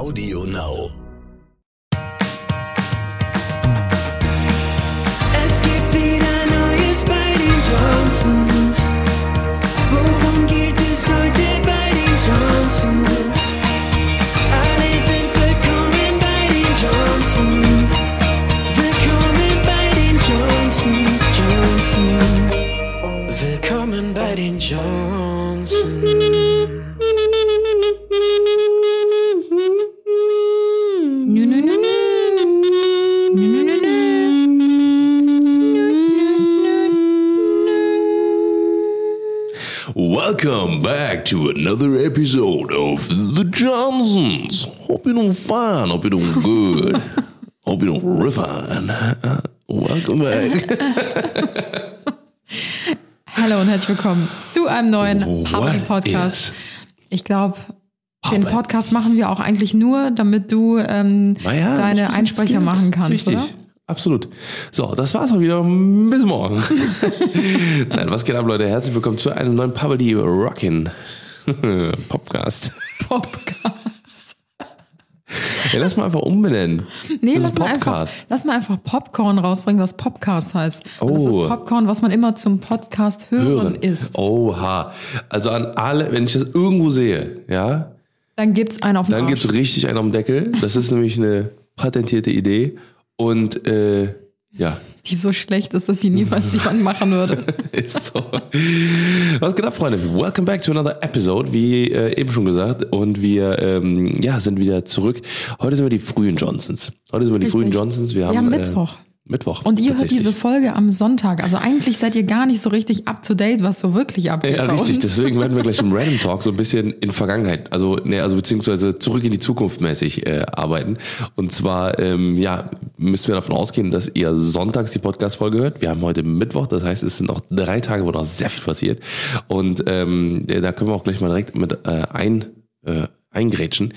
Audio Now. Es gibt wieder Neues bei den Johnsons. Worum geht es heute bei den Johnsons? Alle sind willkommen bei den Johnsons. Willkommen bei den Johnsons, Johnsons. Willkommen bei den Johnsons. To another episode of The Johnsons. Hope you're doing fine. Hope you're doing good. Hope you're doing real fine. Uh, Welcome back. Hallo und herzlich willkommen zu einem neuen What Poverty-Podcast. is Ich glaube, den Poverty? Podcast machen wir auch eigentlich nur, damit du ähm, Naja, deine Einsprecher machen kannst, Richtig. oder? Absolut. So, das war's auch wieder. Bis morgen. Nein, was geht ab, Leute? Herzlich willkommen zu einem neuen Poverty Rockin' Podcast. Podcast. Ja, lass mal einfach umbenennen. Nee, Das lass ist mal, ein einfach, lass mal einfach Popcorn rausbringen, was Podcast heißt. Und das Oh. ist Popcorn, was man immer zum Podcast hören, Hören. isst. Oha. Also an alle, wenn ich das irgendwo sehe, ja, Dann gibt's einen auf den Dann Arsch. gibt's richtig einen am Deckel. Das ist nämlich eine patentierte Idee. Und äh, ja, die so schlecht ist, dass sie niemals jemand machen würde. ist so. Was geht ab, Freunde? Welcome back to another episode, wie äh, eben schon gesagt. Und wir ähm, ja, sind wieder zurück. Heute sind wir die frühen Johnsons. Heute sind wir die Richtig. frühen Johnsons. Wir haben, Wir haben äh, Mittwoch. Und ihr hört diese Folge am Sonntag. Also eigentlich seid ihr gar nicht so richtig up to date, was so wirklich abgeht Ja, richtig. Deswegen werden wir gleich im Random Talk so ein bisschen in Vergangenheit, also ne, also beziehungsweise zurück in die Zukunft mäßig äh, arbeiten. Und zwar, ähm, ja, müssen wir davon ausgehen, dass ihr sonntags die Podcast-Folge hört. Wir haben heute Mittwoch, das heißt, es sind noch drei Tage, wo noch sehr viel passiert. Und ähm, da können wir auch gleich mal direkt mit äh, ein, äh, eingrätschen.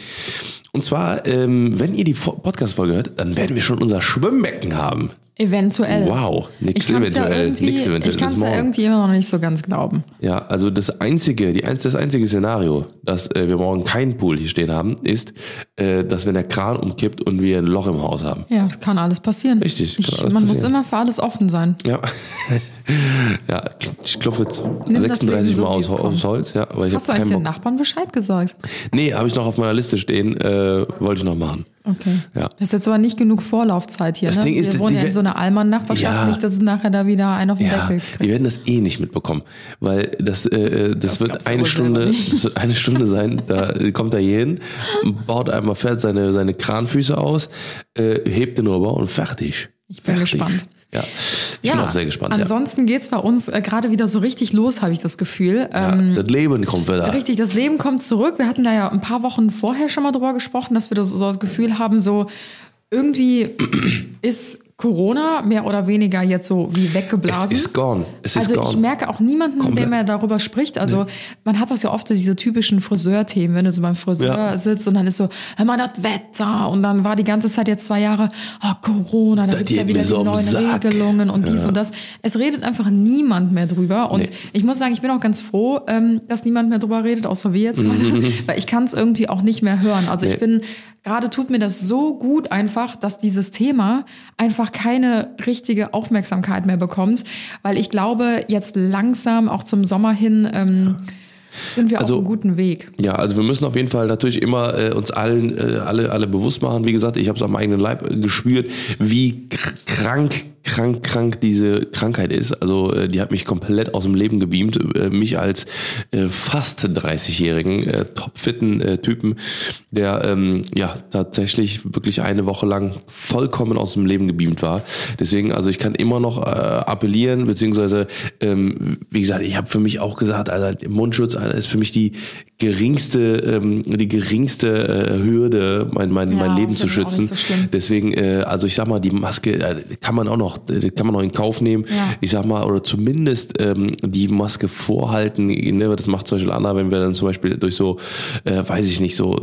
Und zwar, ähm, wenn ihr die Fo- Podcast-Folge hört, dann werden wir schon unser Schwimmbecken haben. Eventuell. Wow, nix ich ja eventuell, irgendwie, nix eventuell, Ich kann es ja irgendwie immer noch nicht so ganz glauben. Ja, also das einzige, die, das einzige Szenario, dass äh, wir morgen keinen Pool hier stehen haben, ist, äh, dass wenn der Kran umkippt und wir ein Loch im Haus haben. Ja, das kann alles passieren. Richtig, Ich, kann alles man muss passieren. immer für alles offen sein. Ja. ja, ich klopfe jetzt Nimm das 36 Leben so, Mal aus, es aufs. Holz, ja, weil ich Hast du eigentlich den. Nachbarn Bescheid gesagt? Nee, habe ich noch auf meiner Liste stehen, äh, wollte ich noch machen. Okay. Ja. Das ist jetzt aber nicht genug Vorlaufzeit hier. Das ne? Ding ist, Wir wohnen die ja in so einer Allmann-Nachbarschaft, Ja. nicht, dass es nachher da wieder einen auf den Ja, Deckel die kriegt. werden das eh nicht mitbekommen, weil das, äh, das, glaubst wird eine Stunde, das wird eine Stunde sein. Da kommt er hier hin, baut einmal fährt seine seine Kranfüße aus, äh, hebt den rüber und fertig. Ich bin fertig. gespannt. Ja, ich bin auch sehr gespannt. Ansonsten geht's bei uns äh, gerade wieder so richtig los, habe ich das Gefühl. ja. Ähm, ja, das Leben kommt wieder. Richtig, das Leben kommt zurück. Wir hatten da ja ein paar Wochen vorher schon mal drüber gesprochen, dass wir das, so das Gefühl haben, so irgendwie ist Corona mehr oder weniger jetzt so wie Es weggeblasen. ist gone. Es ist also ich merke auch niemanden, der Komplett. mehr darüber spricht. Also man hat das ja oft so diese typischen Friseurthemen, wenn du so beim Friseur Ja. sitzt und dann ist so, hör mal das Wetter und dann war die ganze Zeit jetzt zwei Jahre, oh Corona, da Das gibt's ja wieder so die neuen Sack. Regelungen und dies und das. Es redet einfach niemand mehr drüber und Nee. ich muss sagen, ich bin auch ganz froh, ähm, dass niemand mehr drüber redet, außer wir jetzt gerade, weil ich kann es irgendwie auch nicht mehr hören. Also ich Nee. bin gerade tut mir das so gut einfach, dass dieses Thema einfach keine richtige Aufmerksamkeit mehr bekommt, weil ich glaube, jetzt langsam auch zum Sommer hin ähm, sind wir Also- auf einem guten Weg. Ja, also wir müssen auf jeden Fall natürlich immer äh, uns allen äh, alle alle bewusst machen. Wie gesagt, ich habe es am eigenen Leib äh, gespürt, wie kr- krank krank krank diese Krankheit ist. Also äh, die hat mich komplett aus dem Leben gebeamt. Äh, mich als äh, fast 30-jährigen äh, topfitten äh, Typen, der ähm, ja tatsächlich wirklich eine Woche lang vollkommen aus dem Leben gebeamt war. Deswegen, also ich kann immer noch äh, appellieren, beziehungsweise ähm, wie gesagt, ich habe für mich auch gesagt, also Mundschutz Alter, ist für mich die geringste, ähm, die geringste äh, Hürde, mein, mein, Ja, mein Leben zu schützen. so. Deswegen, äh, also ich sag mal, die Maske äh, kann man auch noch, äh, kann man noch in Kauf nehmen. Ja. Ich sag mal, oder zumindest ähm, die Maske vorhalten. Ne? Das macht zum Beispiel Anna, wenn wir dann zum Beispiel durch so, äh, weiß ich nicht, so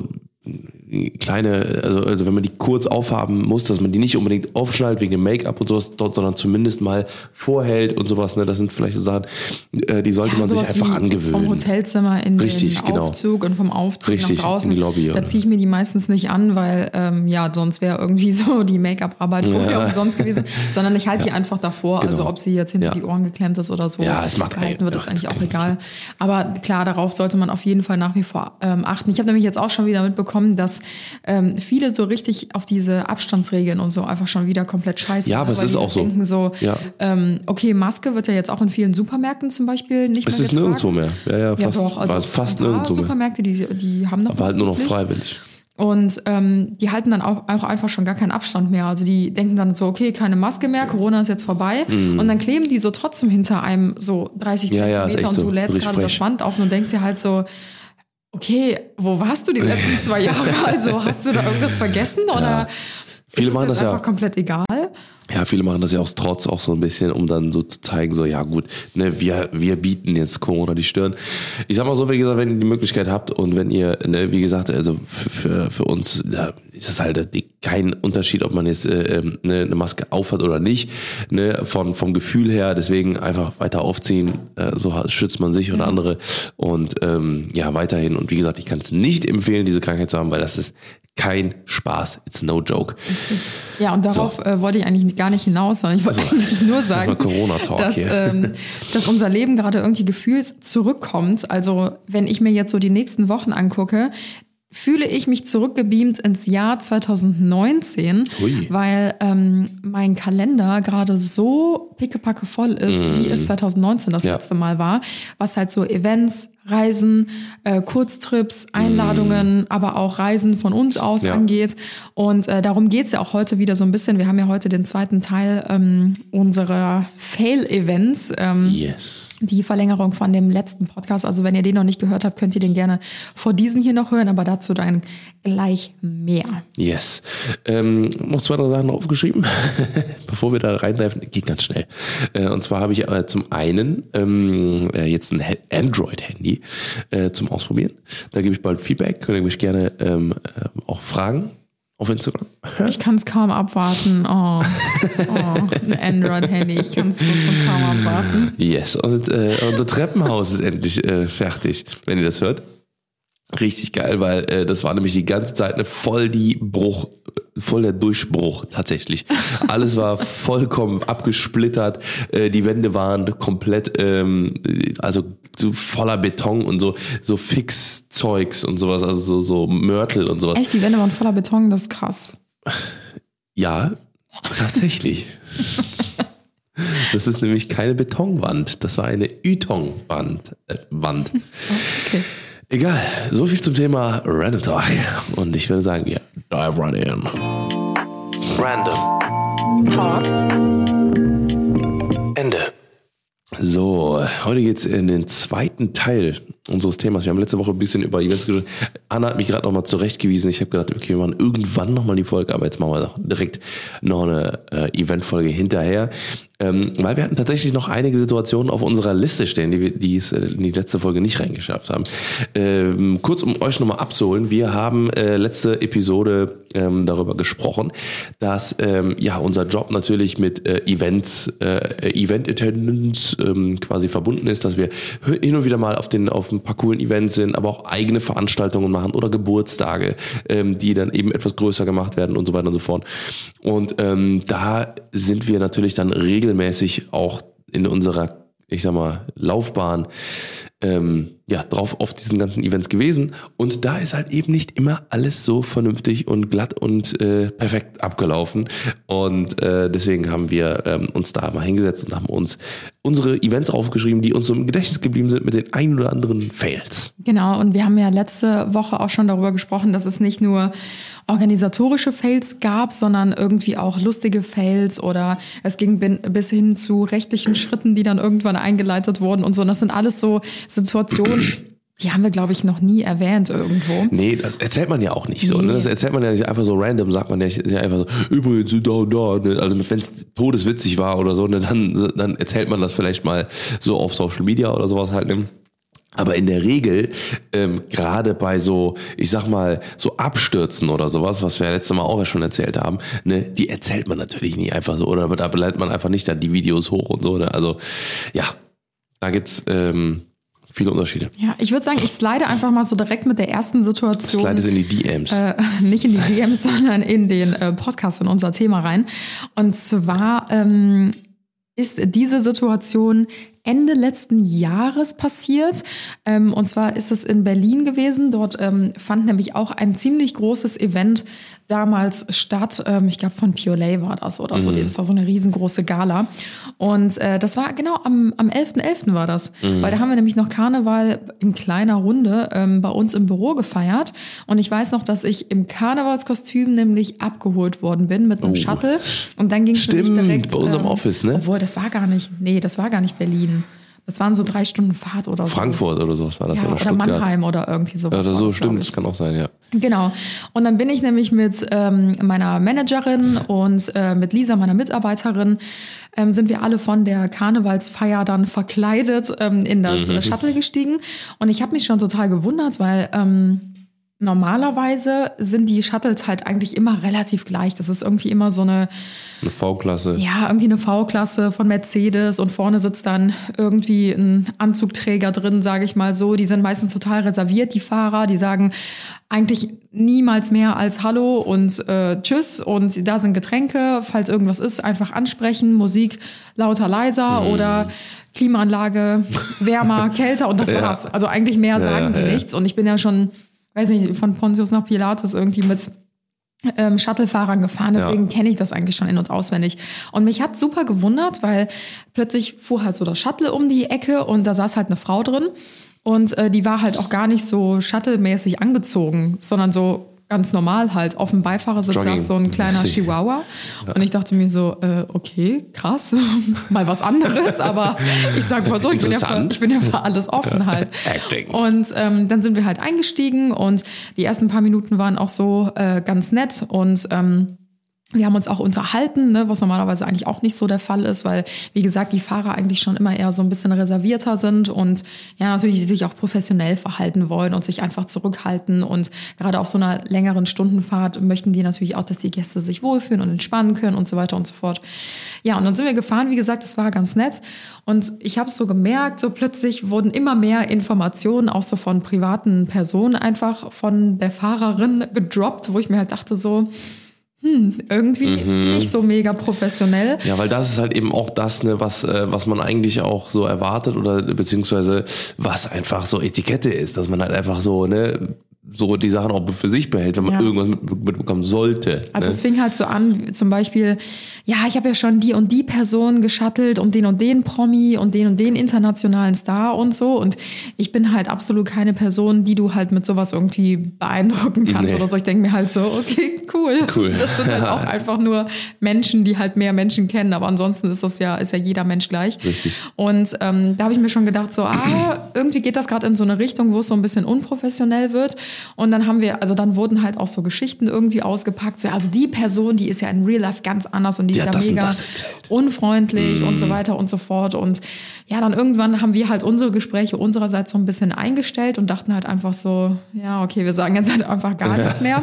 kleine, also, also wenn man die kurz aufhaben muss, dass man die nicht unbedingt aufschnallt wegen dem Make-up und sowas dort, sondern zumindest mal vorhält und sowas. Ne? Das sind vielleicht so Sachen, äh, die sollte man sich einfach angewöhnen. Vom Hotelzimmer in Richtig, den genau. Aufzug und vom Aufzug Richtig, nach draußen. in die Lobby, da ziehe ich mir die meistens nicht an, weil ähm, ja, sonst wäre irgendwie so die Make-up-Arbeit vorher Ja. umsonst gewesen. Sondern ich halte die einfach davor. Also Genau. ob sie jetzt hinter Ja. die Ohren geklemmt ist oder so. Ja, es macht gehalten wird, ist eigentlich auch egal. Aber klar, darauf sollte man auf jeden Fall nach wie vor ähm, achten. Ich habe nämlich jetzt auch schon wieder mitbekommen, dass ähm, viele so richtig auf diese Abstandsregeln und so einfach schon wieder komplett scheiße. Ja, aber es ist auch so. denken so, Ja. ähm, okay, Maske wird ja jetzt auch in vielen Supermärkten zum Beispiel nicht es mehr ist getragen. nirgendwo mehr. Ja, ja, fast, ja, doch, also war fast ein paar nirgendwo mehr. Supermärkte, die, die haben noch Aber halt nur noch Maskenpflicht. freiwillig. Und ähm, die halten dann auch, auch einfach schon gar keinen Abstand mehr. Also die denken dann so, okay, keine Maske mehr, Corona ist jetzt vorbei. Und dann kleben die so trotzdem hinter einem so 30 Mhm. Ja, ja, ist Zentimeter echt und so. du lädst gerade das. Band auf und denkst dir halt so, okay, wo warst du die letzten zwei Jahre? Also hast du da irgendwas vergessen oder Viele ist machen es das jetzt ja- einfach komplett egal? Ja, viele machen das ja aus Trotz auch so ein bisschen, um dann so zu zeigen, so, ja gut, ne, wir, wir bieten jetzt Corona die Stirn. Ich sag mal so, wie gesagt, wenn ihr die Möglichkeit habt und wenn ihr, ne, wie gesagt, also für, für, für uns ja, ist es halt kein Unterschied, ob man jetzt äh, ähm, ne, eine Maske aufhat oder nicht, ne, von, vom Gefühl her, deswegen einfach weiter aufziehen, äh, so schützt man sich und andere und ähm, ja, weiterhin. Und wie gesagt, ich kann es nicht empfehlen, diese Krankheit zu haben, weil das ist kein Spaß. It's no joke. Ja, und darauf äh, wollte ich eigentlich gar nicht hinaus, sondern ich wollte eigentlich nur sagen, dass, ähm, dass unser Leben gerade irgendwie gefühlt zurückkommt. Also wenn ich mir jetzt so die nächsten Wochen angucke, fühle ich mich zurückgebeamt ins Jahr 2019, Hui. weil ähm, mein Kalender gerade so pickepacke voll ist, wie es 2019 das. Ja. letzte Mal war, was halt so Events, Reisen, äh, Kurztrips, Einladungen, aber auch Reisen von uns aus. Ja. angeht. Und äh, darum geht's ja auch heute wieder so ein bisschen. Wir haben ja heute den zweiten Teil ähm, unserer Fail-Events. Ähm, Yes. die Verlängerung von dem letzten Podcast. Also wenn ihr den noch nicht gehört habt, könnt ihr den gerne vor diesem hier noch hören, aber dazu dann gleich mehr. Yes. Ähm, noch zwei, drei Sachen aufgeschrieben, bevor wir da reingreifen. Geht ganz schnell. Äh, und zwar habe ich äh, zum einen ähm, äh, jetzt ein He- Äh, zum Ausprobieren. Da gebe ich bald Feedback. Könnt ihr mich gerne ähm, äh, auch fragen auf Instagram. Ich kann es kaum abwarten. Oh, oh ein Android-Handy. Ich kann es so kaum abwarten. Yes. Und äh, unser Treppenhaus ist endlich äh, fertig, wenn ihr das hört. Richtig geil, weil äh, das war nämlich die ganze Zeit eine voll die Bruch, voll der Durchbruch tatsächlich. Alles war vollkommen abgesplittert, äh, die Wände waren komplett, ähm, also so voller Beton und so so Fixzeugs und sowas, also so, so Mörtel und sowas. Echt, die Wände waren voller Beton, das ist krass. Ja, tatsächlich. Das ist nämlich keine Betonwand, das war eine Ytongwand. Äh, Wand. Okay. Egal, so viel zum Thema Random Talk. Und ich würde sagen, ja, dive right in. Random Talk. Ende. So, heute geht's in den zweiten Teil unseres Themas. Wir haben letzte Woche ein bisschen über Events gesprochen. Anna hat mich gerade nochmal zurechtgewiesen. Ich habe gedacht, okay, wir machen irgendwann nochmal die Folge, aber jetzt machen wir doch direkt noch eine äh, Eventfolge hinterher. Ähm, weil wir hatten tatsächlich noch einige Situationen auf unserer Liste stehen, die, wir, die es äh, in die letzte Folge nicht reingeschafft haben. Ähm, kurz, um euch nochmal abzuholen. Wir haben äh, letzte Episode ähm, darüber gesprochen, dass ähm, ja unser Job natürlich mit äh, Events, äh, Event Attendance ähm, quasi verbunden ist, dass wir hin und wieder mal auf den auf ein paar coolen Events sind, aber auch eigene Veranstaltungen machen oder Geburtstage, ähm, die dann eben etwas größer gemacht werden und so weiter und so fort. Und ähm, da sind wir natürlich dann regelmäßig auch in unserer, ich sag mal, Laufbahn ähm, ja, drauf auf diesen ganzen Events gewesen. Und da ist halt eben nicht immer alles so vernünftig und glatt und äh, perfekt abgelaufen. Und äh, deswegen haben wir ähm, uns da mal hingesetzt und haben uns unsere Events aufgeschrieben, die uns so im Gedächtnis geblieben sind mit den ein oder anderen Fails. Genau, und wir haben ja letzte Woche auch schon darüber gesprochen, dass es nicht nur organisatorische Fails gab, sondern irgendwie auch lustige Fails oder es ging bis hin zu rechtlichen Schritten, die dann irgendwann eingeleitet wurden und so. Und das sind alles so Situationen, die haben wir, glaube ich, noch nie erwähnt irgendwo. Nee, das erzählt man ja auch nicht so. Nee. Ne? Das erzählt man ja nicht einfach so random, sagt man ja nicht einfach so, übrigens, da und da. Ne? Also wenn es todeswitzig war oder so, ne, dann, dann erzählt man das vielleicht mal so auf Social Media oder sowas halt. Ne? Aber in der Regel, ähm, gerade bei so, ich sag mal, so Abstürzen oder sowas, was wir ja letztes Mal auch schon erzählt haben, ne, die erzählt man natürlich nie einfach so, oder da beleidigt man einfach nicht dann die Videos hoch und so. Ne? Also ja, da gibt's ähm, viele Unterschiede. Ja, ich würde sagen, ich slide einfach mal so direkt mit der ersten Situation. Slide es in die DMs. äh, nicht in die DMs, sondern in den äh, Podcast, in unser Thema rein. Und zwar ähm, ist diese Situation Ende letzten Jahres passiert. Ähm, und zwar ist es in Berlin gewesen. Dort ähm, fand nämlich auch ein ziemlich großes Event damals statt. Ähm, ich glaube, von Piolet war das oder so. Das war so eine riesengroße Gala. Und äh, das war genau am, am 11.11. war das. Weil da haben wir nämlich noch Karneval in kleiner Runde ähm, bei uns im Büro gefeiert. Und ich weiß noch, dass ich im Karnevalskostüm nämlich abgeholt worden bin mit einem Shuttle. Und dann ging es Oh. Direkt. bei unserem Office, ne? Obwohl, das war gar nicht, nee, das war gar nicht Berlin. Das waren so drei Stunden Fahrt oder so. Frankfurt oder sowas war das Ja, oder oder. Mannheim oder irgendwie sowas. Oder so, das, stimmt, das kann auch sein, ja. Genau. Und dann bin ich nämlich mit ähm, meiner Managerin und äh, mit Lisa, meiner Mitarbeiterin, ähm, sind wir alle von der Karnevalsfeier dann verkleidet ähm, in das Mhm. Shuttle gestiegen. Und ich habe mich schon total gewundert, weil ähm, normalerweise sind die Shuttles halt eigentlich immer relativ gleich. Das ist irgendwie immer so eine Eine V-Klasse. ja, irgendwie eine V-Klasse von Mercedes und vorne sitzt dann irgendwie ein Anzugträger drin, sage ich mal so. Die sind meistens total reserviert, die Fahrer. Die sagen eigentlich niemals mehr als Hallo und äh, Tschüss und da sind Getränke. Falls irgendwas ist, einfach ansprechen, Musik lauter, leiser oder Klimaanlage wärmer, kälter und das Ja. war's. Also eigentlich mehr sagen ja, die ja. nichts. Und ich bin ja schon, weiß nicht, von Pontius nach Pilatus irgendwie mit ähm, Shuttlefahrern gefahren, deswegen kenne ich das eigentlich schon in- und auswendig. Und mich hat super gewundert, weil plötzlich fuhr halt so das Shuttle um die Ecke und da saß halt eine Frau drin. Und äh, die war halt auch gar nicht so Shuttle-mäßig angezogen, sondern so ganz normal halt. Auf dem Beifahrersitz Jogging. saß so ein kleiner. Chihuahua und ich dachte mir so, äh, okay, krass, mal was anderes, aber ich sag mal so, ich bin, ja für, ich bin ja für alles offen halt. Acting. Und ähm, dann sind wir halt eingestiegen und die ersten paar Minuten waren auch so äh, ganz nett und ähm, wir haben uns auch unterhalten, ne, was normalerweise eigentlich auch nicht so der Fall ist, weil, wie gesagt, die Fahrer eigentlich schon immer eher so ein bisschen reservierter sind und ja, natürlich sich auch professionell verhalten wollen und sich einfach zurückhalten. Und gerade auf so einer längeren Stundenfahrt möchten die natürlich auch, dass die Gäste sich wohlfühlen und entspannen können und so weiter und so fort. Ja, und dann sind wir gefahren, wie gesagt, das war ganz nett. Und ich habe so gemerkt, so plötzlich wurden immer mehr Informationen, auch so von privaten Personen, einfach von der Fahrerin gedroppt, wo ich mir halt dachte, so, hm, irgendwie nicht so mega professionell. Ja, weil das ist halt eben auch das, ne, was, äh, was man eigentlich auch so erwartet oder beziehungsweise was einfach so Etikette ist, dass man halt einfach so, ne, so die Sachen auch für sich behält, wenn man Ja. irgendwas mit, mitbekommen sollte. Also ne? es fing halt so an, zum Beispiel, ja, ich habe ja schon die und die Person geschattelt und den und den Promi und den und den internationalen Star und so. Und ich bin halt absolut keine Person, die du halt mit sowas irgendwie beeindrucken kannst Nee. oder so. Ich denke mir halt so, okay, cool. Cool. Das sind halt auch einfach nur Menschen, die halt mehr Menschen kennen. Aber ansonsten ist das ja, ist ja jeder Mensch gleich. Richtig. Und ähm, da habe ich mir schon gedacht, so, ah, irgendwie geht das gerade in so eine Richtung, wo es so ein bisschen unprofessionell wird. Und dann haben wir, also dann wurden halt auch so Geschichten irgendwie ausgepackt. So, ja, also die Person, die ist ja in Real Life ganz anders und die, Die ist ja mega unfreundlich und so weiter und so fort. Und ja, dann irgendwann haben wir halt unsere Gespräche unsererseits so ein bisschen eingestellt und dachten halt einfach so, ja, okay, wir sagen jetzt halt einfach gar nichts mehr.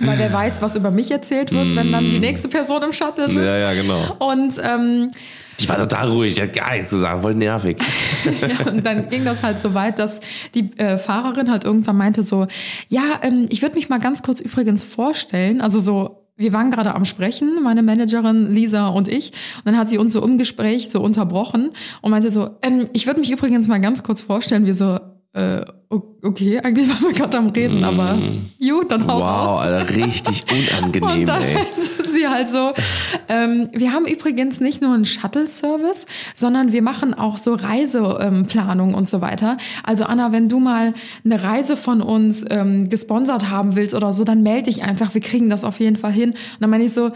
Weil wer weiß, was über mich erzählt wird, wenn dann die nächste Person im Shuttle sitzt. Ja, ja, genau. Und ähm, Ich war total ruhig, ich hab gar nichts gesagt, voll nervig. Ja, und dann ging das halt so weit, dass die äh, Fahrerin halt irgendwann meinte so, ja, ähm, ich würde mich mal ganz kurz übrigens vorstellen, also so, wir waren gerade am Sprechen, meine Managerin Lisa und ich, und dann hat sie uns so im Gespräch so unterbrochen und meinte so, ähm, ich würde mich übrigens mal ganz kurz vorstellen, wir so, äh, okay, eigentlich waren wir gerade am Reden, aber gut, dann hau Wow, raus. Alter, richtig unangenehm, Und dann ey. sie halt so, ähm, wir haben übrigens nicht nur einen Shuttle-Service, sondern wir machen auch so Reiseplanung und so weiter. Also Anna, wenn du mal eine Reise von uns ähm, gesponsert haben willst oder so, dann melde dich einfach, wir kriegen das auf jeden Fall hin. Und dann meine ich so,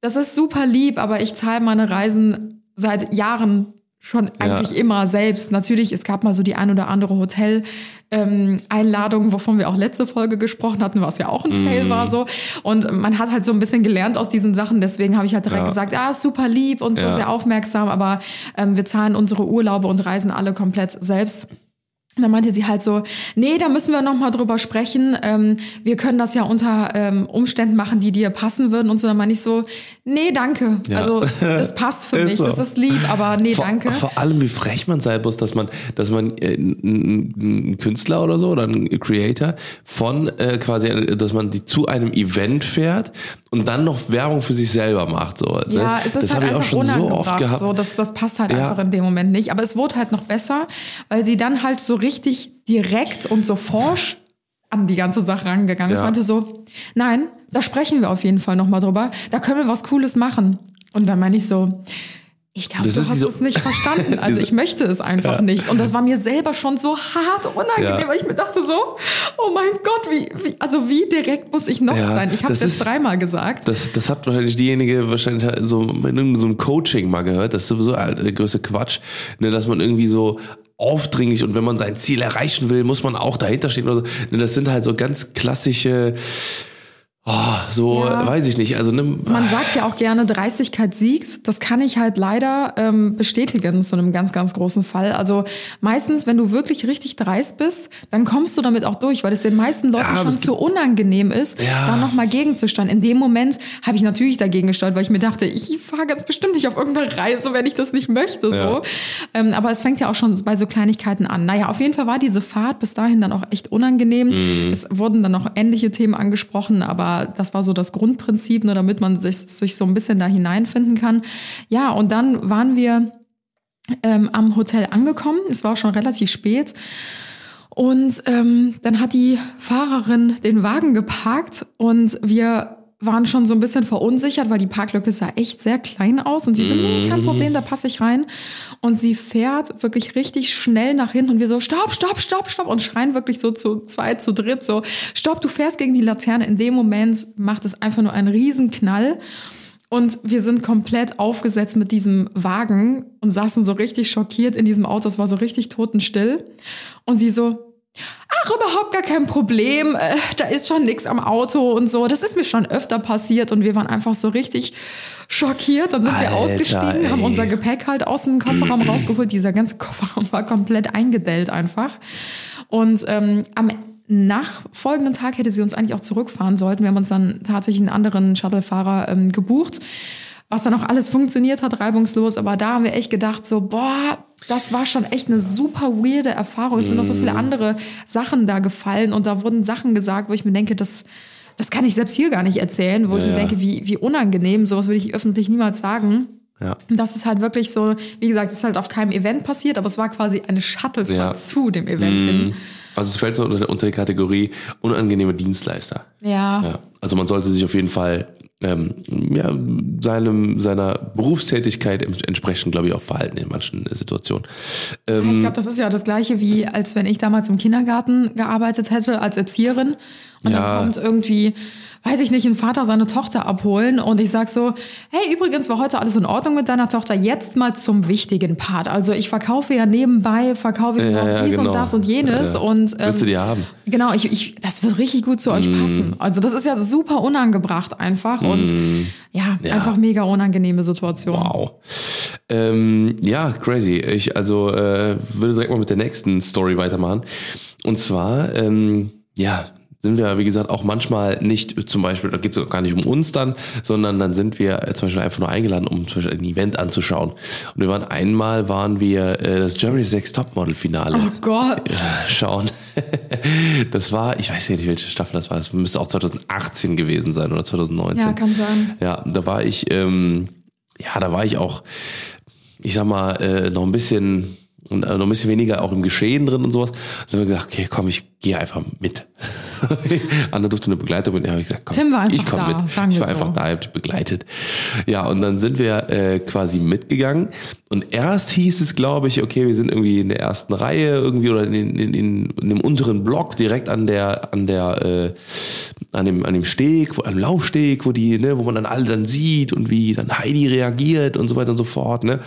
das ist super lieb, aber ich zahle meine Reisen seit Jahren schon eigentlich immer selbst. Natürlich, es gab mal so die ein oder andere Hotel ähm, Einladung, wovon wir auch letzte Folge gesprochen hatten, was ja auch ein Fail war so. Und man hat halt so ein bisschen gelernt aus diesen Sachen. Deswegen habe ich halt direkt Ja. gesagt, ah, super lieb und so Ja. sehr aufmerksam, aber ähm, wir zahlen unsere Urlaube und Reisen alle komplett selbst. Und dann meinte sie halt so, nee, da müssen wir noch mal drüber sprechen. Ähm, wir können das ja unter ähm, Umständen machen, die dir passen würden und so. Dann meinte ich so, nee, danke. Ja. Also es, das passt für mich, so. das ist lieb, aber nee, Vor, danke. vor allem, wie frech man sein muss, dass man, dass man äh, ein, ein Künstler oder so oder ein Creator von äh, quasi, dass man die zu einem Event fährt und dann noch Werbung für sich selber macht. So, ne? Ja, es ist das halt habe ich auch schon so oft gehabt. So, das, das passt halt Ja. einfach in dem Moment nicht. Aber es wurde halt noch besser, weil sie dann halt so richtig direkt und so forsch an die ganze Sache rangegangen ist. Ja. meinte so, nein, da sprechen wir auf jeden Fall noch mal drüber. Da können wir was Cooles machen. Und dann meine ich so, ich glaube, Das du hast es nicht verstanden. Also ich möchte es einfach Ja. nicht. Und das war mir selber schon so hart unangenehm, Ja. weil ich mir dachte so, oh mein Gott, wie, wie also wie direkt muss ich noch Ja, sein? Ich habe es das ist- dreimal gesagt. Das, das hat wahrscheinlich diejenige wahrscheinlich so in irgendeinem so einem Coaching mal gehört. Das ist sowieso der größte Quatsch, ne, dass man irgendwie so aufdringlich und wenn man sein Ziel erreichen will, muss man auch dahinter stehen oder so. Ne, das sind halt so ganz klassische, oh, so Ja. weiß ich nicht. Also ne, Man sagt ja auch gerne, Dreistigkeit siegt. Das kann ich halt leider ähm, bestätigen zu einem ganz, ganz großen Fall. Also meistens, wenn du wirklich richtig dreist bist, dann kommst du damit auch durch, weil es den meisten Leuten Ja, schon zu unangenehm ist, Ja. da nochmal gegenzusteuern. In dem Moment habe ich natürlich dagegen gesteuert, weil ich mir dachte, ich fahre ganz bestimmt nicht auf irgendeine Reise, wenn ich das nicht möchte. Ja. So. Ähm, aber es fängt ja auch schon bei so Kleinigkeiten an. Naja, auf jeden Fall war diese Fahrt bis dahin dann auch echt unangenehm. Mhm. Es wurden dann noch ähnliche Themen angesprochen, aber das war so das Grundprinzip, nur damit man sich, sich so ein bisschen da hineinfinden kann. Ja, und dann waren wir ähm, am Hotel angekommen. Es war auch schon relativ spät. Und ähm, dann hat die Fahrerin den Wagen geparkt und wir waren schon so ein bisschen verunsichert, weil die Parklücke sah echt sehr klein aus. Und sie so, nee, kein Problem, da passe ich rein. Und sie fährt wirklich richtig schnell nach hinten und wir so, stopp, stopp, stopp, stopp und schreien wirklich so zu zweit, zu dritt so, stopp, du fährst gegen die Laterne. In dem Moment macht es einfach nur einen Riesenknall. Und wir sind komplett aufgesetzt mit diesem Wagen und saßen so richtig schockiert in diesem Auto. Es war so richtig totenstill. Und sie so, ach, überhaupt gar kein Problem. Äh, da ist schon nix am Auto und so. Das ist mir schon öfter passiert. Und wir waren einfach so richtig schockiert. Dann sind wir Alter, ausgestiegen, haben ey. unser Gepäck halt aus dem Kofferraum rausgeholt. Dieser ganze Kofferraum war komplett eingedellt einfach. Und ähm, am nachfolgenden Tag hätte sie uns eigentlich auch zurückfahren sollten. Wir haben uns dann tatsächlich einen anderen Shuttlefahrer ähm, gebucht, was dann auch alles funktioniert hat, reibungslos. Aber da haben wir echt gedacht, so, boah, das war schon echt eine super weirde Erfahrung. Es sind noch so viele andere Sachen da gefallen und da wurden Sachen gesagt, wo ich mir denke, das, das kann ich selbst hier gar nicht erzählen, wo ich Ja, mir ja. denke, wie, wie unangenehm, sowas würde ich öffentlich niemals sagen. ja. Und das ist halt wirklich so, wie gesagt, es ist halt auf keinem Event passiert, aber es war quasi eine Shuttlefahrt Ja. zu dem Event hin. Also es fällt so unter, unter die Kategorie unangenehme Dienstleister. Ja. Ja, also man sollte sich auf jeden Fall ähm, ja, seinem, seiner Berufstätigkeit entsprechend, glaube ich, auch verhalten in manchen äh, Situationen. Ähm, Ich glaube, das ist ja das gleiche wie, als wenn ich damals im Kindergarten gearbeitet hätte als Erzieherin. Und Ja. dann kommt irgendwie, weiß ich nicht, ein Vater seine Tochter abholen und ich sag so, hey, übrigens war heute alles in Ordnung mit deiner Tochter, jetzt mal zum wichtigen Part. Also ich verkaufe ja nebenbei, verkaufe ich Ja, noch ja, dies genau. und das und jenes. Ja. Und, ähm, Willst du die haben? Genau, ich, ich, das wird richtig gut zu euch passen. Also das ist ja super unangebracht einfach und ja, Ja. einfach mega unangenehme Situation. Wow. Ähm, ja, crazy. Ich also äh, würde direkt mal mit der nächsten Story weitermachen. Und zwar, ähm, ja, sind wir, wie gesagt, auch manchmal nicht, zum Beispiel, da geht es gar nicht um uns dann, sondern dann sind wir äh, zum Beispiel einfach nur eingeladen, um zum Beispiel ein Event anzuschauen. Und wir waren einmal, waren wir äh, das Germany's Next Topmodel Finale Oh Gott. schauen. Das war, ich weiß ja nicht, welche Staffel das war. Das müsste auch 2018 gewesen sein oder 2019. Ja, kann sein. Ja, da war ich, ähm, ja, da war ich auch, ich sag mal, äh, noch ein bisschen, äh, noch ein bisschen weniger auch im Geschehen drin und sowas. Da haben wir gesagt, okay, komm, ich gehe einfach mit. Anna durfte eine Begleitung mit, ja, habe ich gesagt, komm, Tim war einfach ich komme mit. ich war einfach so. da, hab die begleitet. Ja, und dann sind wir äh, quasi mitgegangen. Und erst hieß es, glaube ich, okay, wir sind irgendwie in der ersten Reihe irgendwie oder in, in, in, in dem unteren Block direkt an der, an der, äh, an dem, an dem Steg, wo, am Laufsteg, wo die, ne, wo man dann alle dann sieht und wie dann Heidi reagiert und so weiter und so fort, ne.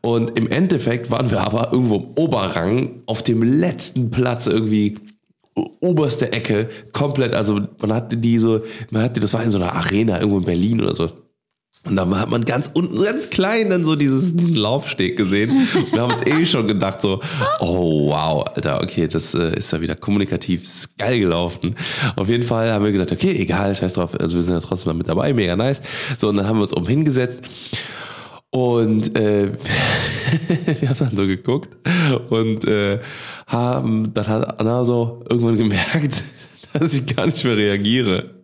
Und im Endeffekt waren wir aber irgendwo im Oberrang auf dem letzten Platz irgendwie oberste Ecke, komplett, also man hatte die so, man hatte, das war in so einer Arena irgendwo in Berlin oder so. Und da hat man ganz unten, ganz klein dann so dieses, diesen Laufsteg gesehen. Und wir haben uns eh schon gedacht so, oh wow, Alter, okay, das äh, ist ja wieder kommunikativ geil gelaufen. Auf jeden Fall haben wir gesagt, okay, egal, scheiß drauf, also wir sind ja trotzdem mit dabei, mega nice. So, und dann haben wir uns oben hingesetzt. Und äh, wir haben dann so geguckt und äh, haben, dann hat Anna so irgendwann gemerkt, dass ich gar nicht mehr reagiere.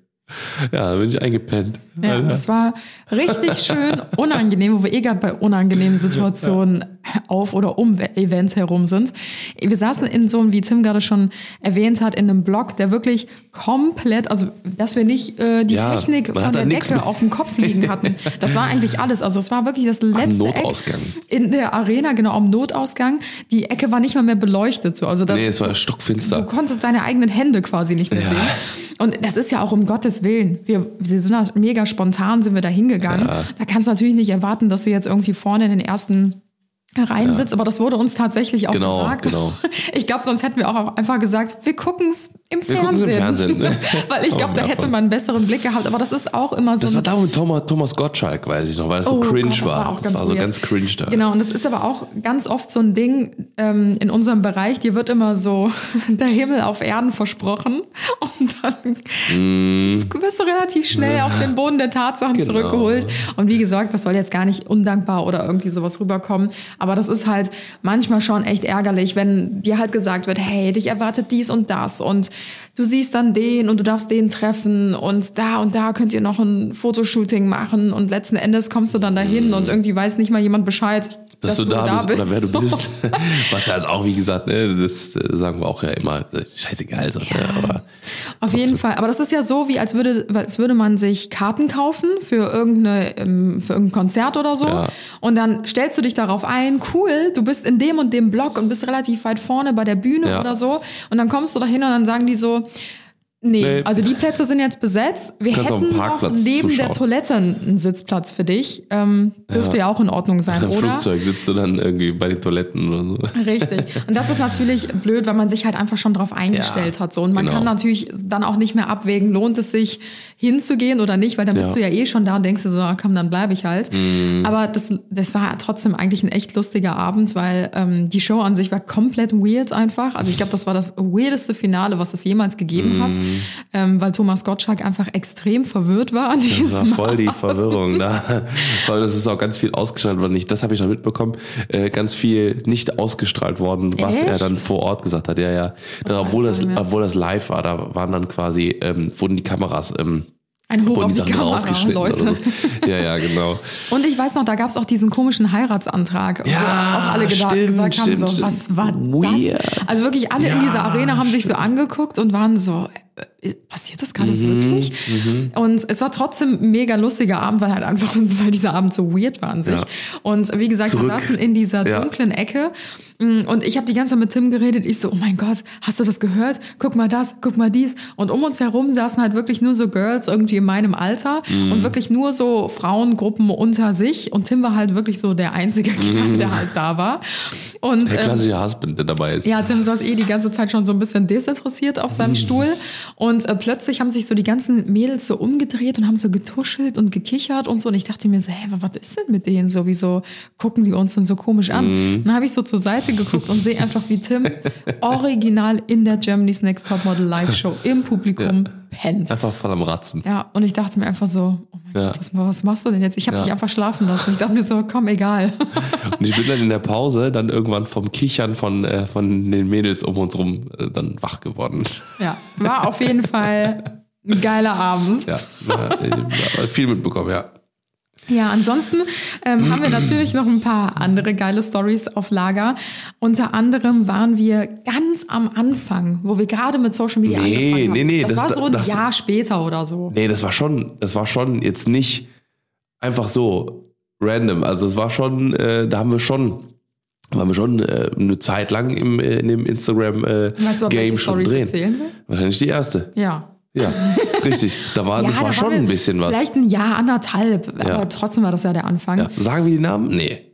Ja, dann bin ich eingepennt. Ja, Alter. das war richtig schön unangenehm, wo wir eh gerade bei unangenehmen Situationen auf oder um Events herum sind. Wir saßen in so einem, wie Tim gerade schon erwähnt hat, in einem Block, der wirklich komplett, also dass wir nicht äh, die Ja, Technik von da der Decke mehr. auf dem Kopf liegen hatten. Das war eigentlich alles. Also es war wirklich das letzte Notausgang. Eck in der Arena, genau am Notausgang. Die Ecke war nicht mal mehr beleuchtet. So. Also das, Nee, es war Du stockfinster. konntest deine eigenen Hände quasi nicht mehr Ja. sehen. Und das ist ja auch um Gottes Willen. Wir, wir sind da mega spontan, sind wir da hingegangen. Ja. Da kannst du natürlich nicht erwarten, dass du jetzt irgendwie vorne in den ersten Reihen sitzt, aber das wurde uns tatsächlich auch Genau, gesagt. genau. Ich glaube, sonst hätten wir auch einfach gesagt, wir gucken es im Wir Fernsehen. im Fernsehen? Weil ich glaube, da ja, hätte man einen besseren Blick gehabt. Aber das ist auch immer so Das war da mit Thomas, Thomas Gottschalk, weiß ich noch, weil das so Oh cringe Gott, das war. war auch das ganz war so weird. ganz cringe da. Genau, und das ist aber auch ganz oft so ein Ding ähm, in unserem Bereich, dir wird immer so der Himmel auf Erden versprochen und dann wirst du relativ schnell auf den Boden der Tatsachen Mm. Genau. zurückgeholt. Und wie gesagt, das soll jetzt gar nicht undankbar oder irgendwie sowas rüberkommen, aber das ist halt manchmal schon echt ärgerlich, wenn dir halt gesagt wird, hey, dich erwartet dies und das und du siehst dann den und du darfst den treffen und da und da könnt ihr noch ein Fotoshooting machen und letzten Endes kommst du dann dahin und irgendwie weiß nicht mal jemand Bescheid, Mm. dass, du, da, bist, oder wer du bist. Was ja auch, wie gesagt, ne, das äh, sagen wir auch ja immer, äh, scheißegal. So, ne, aber Auf jeden Fall. Aber das ist ja so, wie als würde, als würde man sich Karten kaufen für, irgendeine, ähm, für irgendein Konzert oder so. Ja. Und dann stellst du dich darauf ein, cool, du bist in dem und dem Block und bist relativ weit vorne bei der Bühne Ja. oder so. Und dann kommst du da hin und dann sagen die so, Nee, Nee. also die Plätze sind jetzt besetzt. Wir hätten noch neben der zuschauen. Toilette einen Sitzplatz für dich. Ähm, dürfte ja. auch in Ordnung sein, im oder? Flugzeug sitzt du dann irgendwie bei den Toiletten oder so. Richtig. Und das ist natürlich blöd, weil man sich halt einfach schon drauf eingestellt Ja, hat. So. Und man genau. kann natürlich dann auch nicht mehr abwägen, lohnt es sich hinzugehen oder nicht, weil dann bist Ja. du ja eh schon da und denkst dir so, ah, komm, dann bleibe ich halt. Mhm. Aber das, das war trotzdem eigentlich ein echt lustiger Abend, weil ähm, die Show an sich war komplett weird einfach. Also ich glaube, das war das weirdeste Finale, was es jemals gegeben hat, Mhm. ähm, weil Thomas Gottschalk einfach extrem verwirrt war an Das war voll die Verwirrung da. Weil das ist auch ganz viel ausgestrahlt worden. Das habe ich noch mitbekommen. Äh, ganz viel nicht ausgestrahlt worden, was Echt? er dann vor Ort gesagt hat. Ja, ja. Das obwohl, das, obwohl das live war, da waren dann quasi, ähm, wurden die Kameras, ähm, Ein Hoch auf die die Kamera, Leute. so. Ja, ja, genau. Und ich weiß noch, da gab es auch diesen komischen Heiratsantrag, wo Ja, auch alle geda- stimmt, gesagt haben, stimmt, so, stimmt. was war Weird. das? Also wirklich alle in Ja, dieser Arena haben sich so angeguckt und waren so, passiert das gerade Mhm, wirklich? Und es war trotzdem mega lustiger Abend, weil halt einfach, weil dieser Abend so weird war an sich. Ja. Und wie gesagt, Zurück. wir saßen in dieser Ja. dunklen Ecke mm, und ich habe die ganze Zeit mit Tim geredet. Ich so, oh mein Gott, hast du das gehört? Guck mal das, guck mal dies. Und um uns herum saßen halt wirklich nur so Girls irgendwie in meinem Alter Mhm. und wirklich nur so Frauengruppen unter sich. Und Tim war halt wirklich so der einzige Kerl, der halt da war. Und Mhm. Der ähm, klassische Husband, der dabei ist. ja, Tim saß eh die ganze Zeit schon so ein bisschen desinteressiert auf Mhm. seinem Stuhl. Und äh, plötzlich haben sich so die ganzen Mädels so umgedreht und haben so getuschelt und gekichert und so. Und ich dachte mir so, hä, was ist denn mit denen so? Wieso gucken die uns denn so komisch an? Mhm. Dann habe ich so zur Seite geguckt und sehe einfach, wie Tim original in der Germany's Next Topmodel Live Show im Publikum pennt. Einfach voll am Ratzen. Ja, und ich dachte mir einfach so, oh mein Ja. Gott, was, was machst du denn jetzt? Ich habe Ja. dich einfach schlafen lassen. Ich dachte mir so, komm, egal. Und ich bin dann in der Pause dann irgendwann vom Kichern von, äh, von den Mädels um uns rum äh, dann wach geworden. ja, war auf jeden Fall ein geiler Abend. Ja, äh, ich hab viel mitbekommen, ja. Ja, ansonsten ähm, haben wir natürlich noch ein paar andere geile Stories auf Lager. Unter anderem waren wir ganz am Anfang, wo wir gerade mit Social Media Nee, angefangen haben. nee, nee, Das, das- war so ein das- Jahr später oder so. Nee, das war schon, das war schon jetzt nicht einfach so random. Also es war schon, äh, da haben wir schon, waren wir schon äh, eine Zeit lang im, äh, in dem Instagram äh, Weißt du, Game schon will? Wahrscheinlich die erste. Ja. Ja, richtig. Da war, das ja, war da schon ein bisschen was. Vielleicht ein Jahr, anderthalb. Ja. Aber trotzdem war das ja der Anfang. Ja. Sagen wir die Namen? Nee.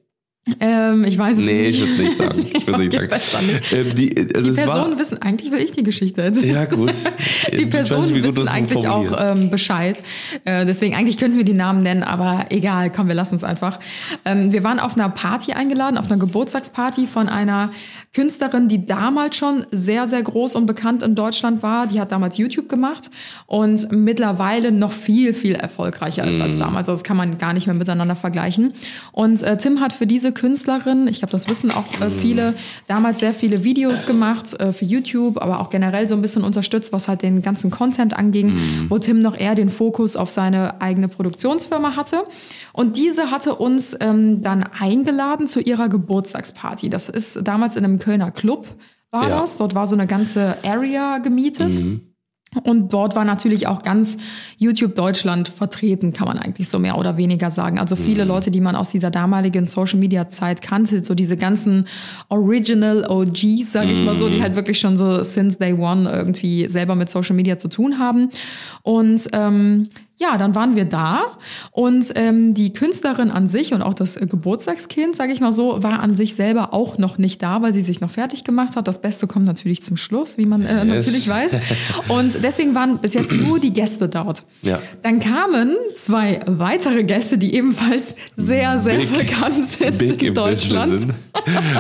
Ähm, ich weiß es Nee, nicht. ich würde es nicht sagen. Ich würde nicht sagen. nicht. Ähm, die also Die es war, Personen wissen, eigentlich will ich die Geschichte erzählen. Ja, gut. Die Personen nicht, wissen das eigentlich auch ähm, Bescheid. Äh, deswegen, eigentlich könnten wir die Namen nennen, aber egal, komm, wir lassen es einfach. Ähm, wir waren auf einer Party eingeladen, auf einer Geburtstagsparty von einer Künstlerin, die damals schon sehr, sehr groß und bekannt in Deutschland war. Die hat damals YouTube gemacht und mittlerweile noch viel, viel erfolgreicher ist Mhm. als damals. Also das kann man gar nicht mehr miteinander vergleichen. Und äh, Tim hat für diese Künstlerin, ich glaube, das wissen auch Mhm. äh, viele, damals sehr viele Videos gemacht äh, für YouTube, aber auch generell so ein bisschen unterstützt, was halt den ganzen Content anging, Mhm. wo Tim noch eher den Fokus auf seine eigene Produktionsfirma hatte. Und diese hatte uns ähm, dann eingeladen zu ihrer Geburtstagsparty. Das ist damals in einem Kölner Club war Ja. das. Dort war so eine ganze Area gemietet. Und dort war natürlich auch ganz YouTube Deutschland vertreten, kann man eigentlich so mehr oder weniger sagen. Also viele Leute, die man aus dieser damaligen Social Media Zeit kannte, so diese ganzen Original OGs, sage ich mal so, die halt wirklich schon so since day one irgendwie selber mit Social Media zu tun haben. Und ähm, ja, dann waren wir da und ähm, die Künstlerin an sich und auch das äh, Geburtstagskind, sage ich mal so, war an sich selber auch noch nicht da, weil sie sich noch fertig gemacht hat. Das Beste kommt natürlich zum Schluss, wie man äh, Yes. natürlich weiß. Und deswegen waren bis jetzt nur die Gäste dort. Ja. Dann kamen zwei weitere Gäste, die ebenfalls sehr, sehr Big- bekannt sind Big in Deutschland. Sind.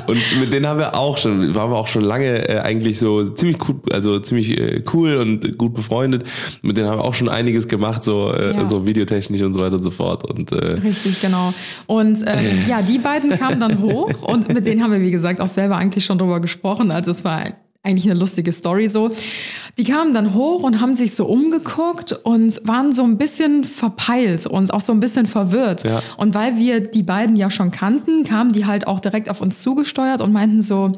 Und mit denen haben wir auch schon, waren wir auch schon lange äh, eigentlich so ziemlich cool, also ziemlich äh, cool und gut befreundet. Mit denen haben wir auch schon einiges gemacht, so, äh, Ja. so videotechnisch und so weiter und so fort. Und äh, Richtig, genau. Und ähm, ja, die beiden kamen dann hoch und mit denen haben wir, wie gesagt, auch selber eigentlich schon drüber gesprochen. Also es war eigentlich eine lustige Story so. Die kamen dann hoch und haben sich so umgeguckt und waren so ein bisschen verpeilt und auch so ein bisschen verwirrt. Ja. Und weil wir die beiden ja schon kannten, kamen die halt auch direkt auf uns zugesteuert und meinten so,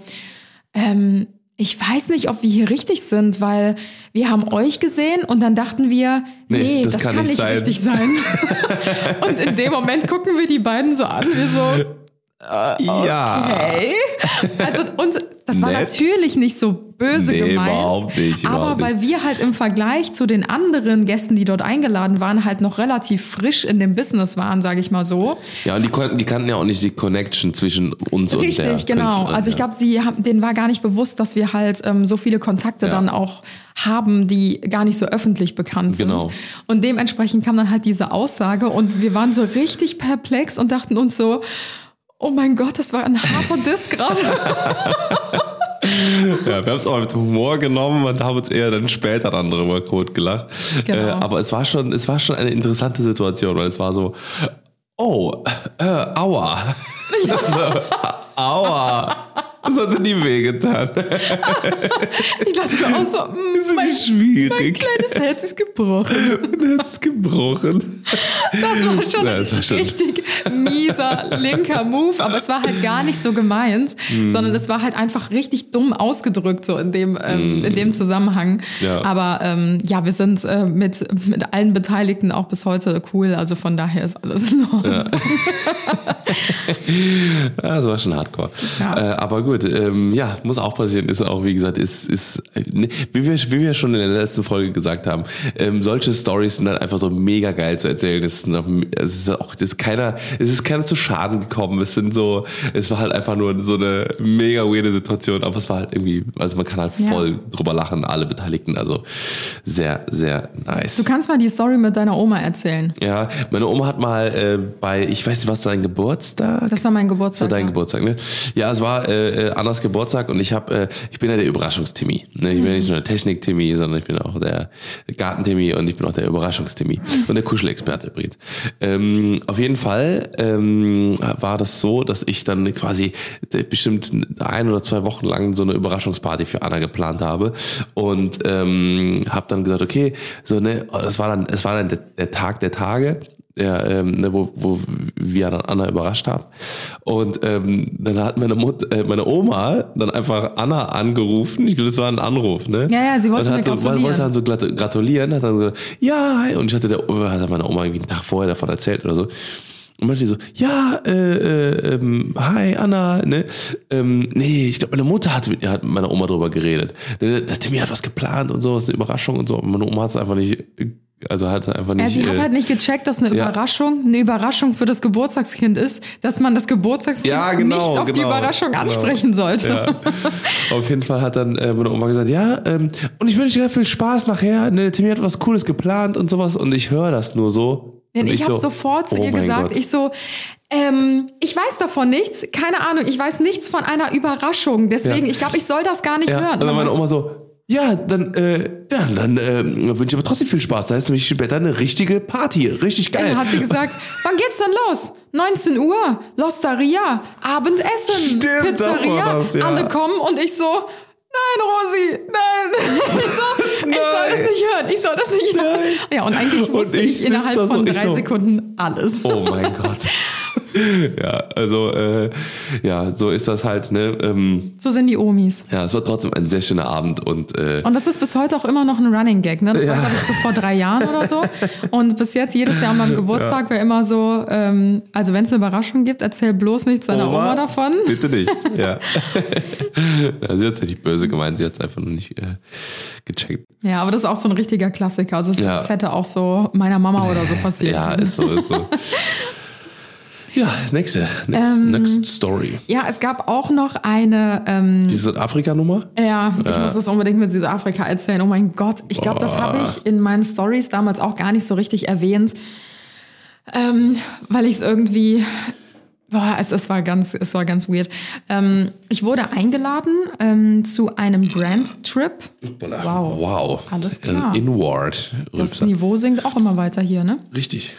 ähm, ich weiß nicht, ob wir hier richtig sind, weil wir haben euch gesehen und dann dachten wir, nee, Nee, das, kann, nicht, sein. richtig sein. und in dem Moment gucken wir die beiden so an, wir so, ja. hey. Also und das war Nett. natürlich nicht so böse Nee, gemeint. überhaupt nicht, aber überhaupt weil wir halt im Vergleich zu den anderen Gästen, die dort eingeladen waren, halt noch relativ frisch in dem Business waren, sage ich mal so. Ja, und die konnten, die kannten ja auch nicht die Connection zwischen uns und der Richtig, genau. Künstlerin, Also ich ja. glaube, sie haben, denen war gar nicht bewusst, dass wir halt ähm, so viele Kontakte Ja. dann auch haben, die gar nicht so öffentlich bekannt sind. Genau. Und dementsprechend kam dann halt diese Aussage und wir waren so richtig perplex und dachten uns so, oh mein Gott, das war ein harter Diss gerade. Ja, wir haben es auch mit Humor genommen und haben uns eher dann später dann darüber kurz gelacht. Genau. Äh, aber es war schon, es war schon eine interessante Situation, weil es war so, oh, äh, aua. so, aua. Das hat dir nie wehgetan. Ich dachte mir auch so, mm, Das ist mein, schwierig. mein kleines Herz ist gebrochen. Mein Herz ist gebrochen. Das war schon Ja, ein das war schon- richtig mieser linker Move, aber es war halt gar nicht so gemeint, Hm. sondern es war halt einfach richtig dumm ausgedrückt so in dem ähm, in dem Zusammenhang. Ja. Aber ähm, ja, wir sind äh, mit mit allen Beteiligten auch bis heute cool, also von daher ist alles in Ordnung. Ja, das war schon hardcore. Ja. Äh, aber gut, ähm, ja, muss auch passieren. Ist auch, wie gesagt, ist, ist ne, wie, wir, wie wir schon in der letzten Folge gesagt haben, ähm, solche Stories sind halt einfach so mega geil zu erzählen. Es ist, noch, es ist auch, es ist keiner, es ist keiner zu Schaden gekommen. Es sind so, es war halt einfach nur so eine mega weirde Situation, aber es war halt irgendwie, also man kann halt Ja. voll drüber lachen, alle Beteiligten. Also sehr, sehr nice. Du kannst mal die Story mit deiner Oma erzählen. ja, meine Oma hat mal äh, bei, ich weiß nicht, was dein Geburtstag? Das war mein Geburtstag. So dein ja. Geburtstag, ne? Ja, es war äh, äh, Annas Geburtstag und ich habe, äh, ich bin ja der Überraschungstimmy. Ne? Ich bin nicht nur der Technik-Timmy, sondern ich bin auch der Garten-Timmy und ich bin auch der Überraschungstimmy und der Kuschelexperte übrigens. Ähm, auf jeden Fall ähm, war das so, dass ich dann quasi äh, bestimmt ein oder zwei Wochen lang so eine Überraschungsparty für Anna geplant habe und ähm, habe dann gesagt, okay, so ne, das war dann, es war dann der, der Tag der Tage ja, ähm, ne, wo, wo wir dann Anna überrascht haben. Und ähm, dann hat meine Mutter, äh, meine Oma dann einfach Anna angerufen. Ich glaube, das war ein Anruf, ne? Ja, ja, sie wollte mir hat so, gratulieren. wollte dann so grat- gratulieren, hat dann gesagt, ja, hi. Und ich hatte der, hat meine Oma irgendwie einen Tag vorher davon erzählt oder so. Und meinte so, ja, äh, äh, ähm, hi Anna, ne? Ähm, nee, ich glaube, meine Mutter hat mit, hat mit meiner Oma drüber geredet. Ne, Der Timmy hat was geplant und so, ist eine Überraschung und so. Und meine Oma hat es einfach nicht Also hat einfach Ja, nicht. sie hat äh, halt nicht gecheckt, dass eine ja. Überraschung, eine Überraschung für das Geburtstagskind ist, dass man das Geburtstagskind Ja, genau, nicht auf die genau, Überraschung genau. ansprechen sollte. Ja. Auf jeden Fall hat dann äh, meine Oma gesagt, ja, ähm, und ich wünsche dir viel Spaß nachher. Ne, Timmy hat was Cooles geplant und sowas. Und ich höre das nur so. Denn und ich, habe so, sofort zu oh ihr gesagt, Gott. ich so, ähm, ich weiß davon nichts, keine Ahnung, ich weiß nichts von einer Überraschung. Deswegen, Ja. ich glaube, ich soll das gar nicht ja, hören. Und dann meine Oma so, ja, dann, äh, ja, dann äh, wünsche ich aber trotzdem viel Spaß. Da ist nämlich später eine richtige Party. Richtig geil. Dann hat sie gesagt, wann geht's denn los? 19 Uhr, Losteria, Abendessen, Stimmt, Pizzeria, das, ja. alle kommen und ich so, nein, Rosi, nein. Ich, so, ich soll das nicht hören, ich soll das nicht hören. Ja, und eigentlich Und wusste ich ich, sitz innerhalb von ich drei so, Sekunden alles. Oh mein Gott. ja, also, äh, ja, so ist das halt, ne? Ähm, So sind die Omis. ja, es war trotzdem ein sehr schöner Abend und, äh, Und das ist bis heute auch immer noch ein Running Gag. Ne? Das war, Ja. glaube ich, so vor drei Jahren oder so. Und bis jetzt, jedes Jahr an meinem Geburtstag, wäre immer so, ähm, also wenn es eine Überraschung gibt, erzähl bloß nichts deiner Oma, davon. Bitte nicht, ja. ja sie hat es ja nicht böse gemeint, sie hat es einfach nur nicht äh, gecheckt. Ja, aber das ist auch so ein richtiger Klassiker. Also es, Ja. das hätte auch so meiner Mama oder so passiert. Ja, ist so, ist so. Ja, nächste, next, Ähm, next Story. Ja, es gab auch noch eine, ähm, Die Südafrika-Nummer? ja, ich muss das unbedingt mit Südafrika erzählen. Oh mein Gott, ich glaube, das habe ich in meinen Stories damals auch gar nicht so richtig erwähnt, ähm, weil ich es irgendwie, boah, es, es war ganz, es war ganz weird. Ähm, ich wurde eingeladen ähm, zu einem Brand-Trip. Wow. Wow. Alles klar. Inward. Das. Niveau sinkt auch immer weiter hier, ne? Richtig.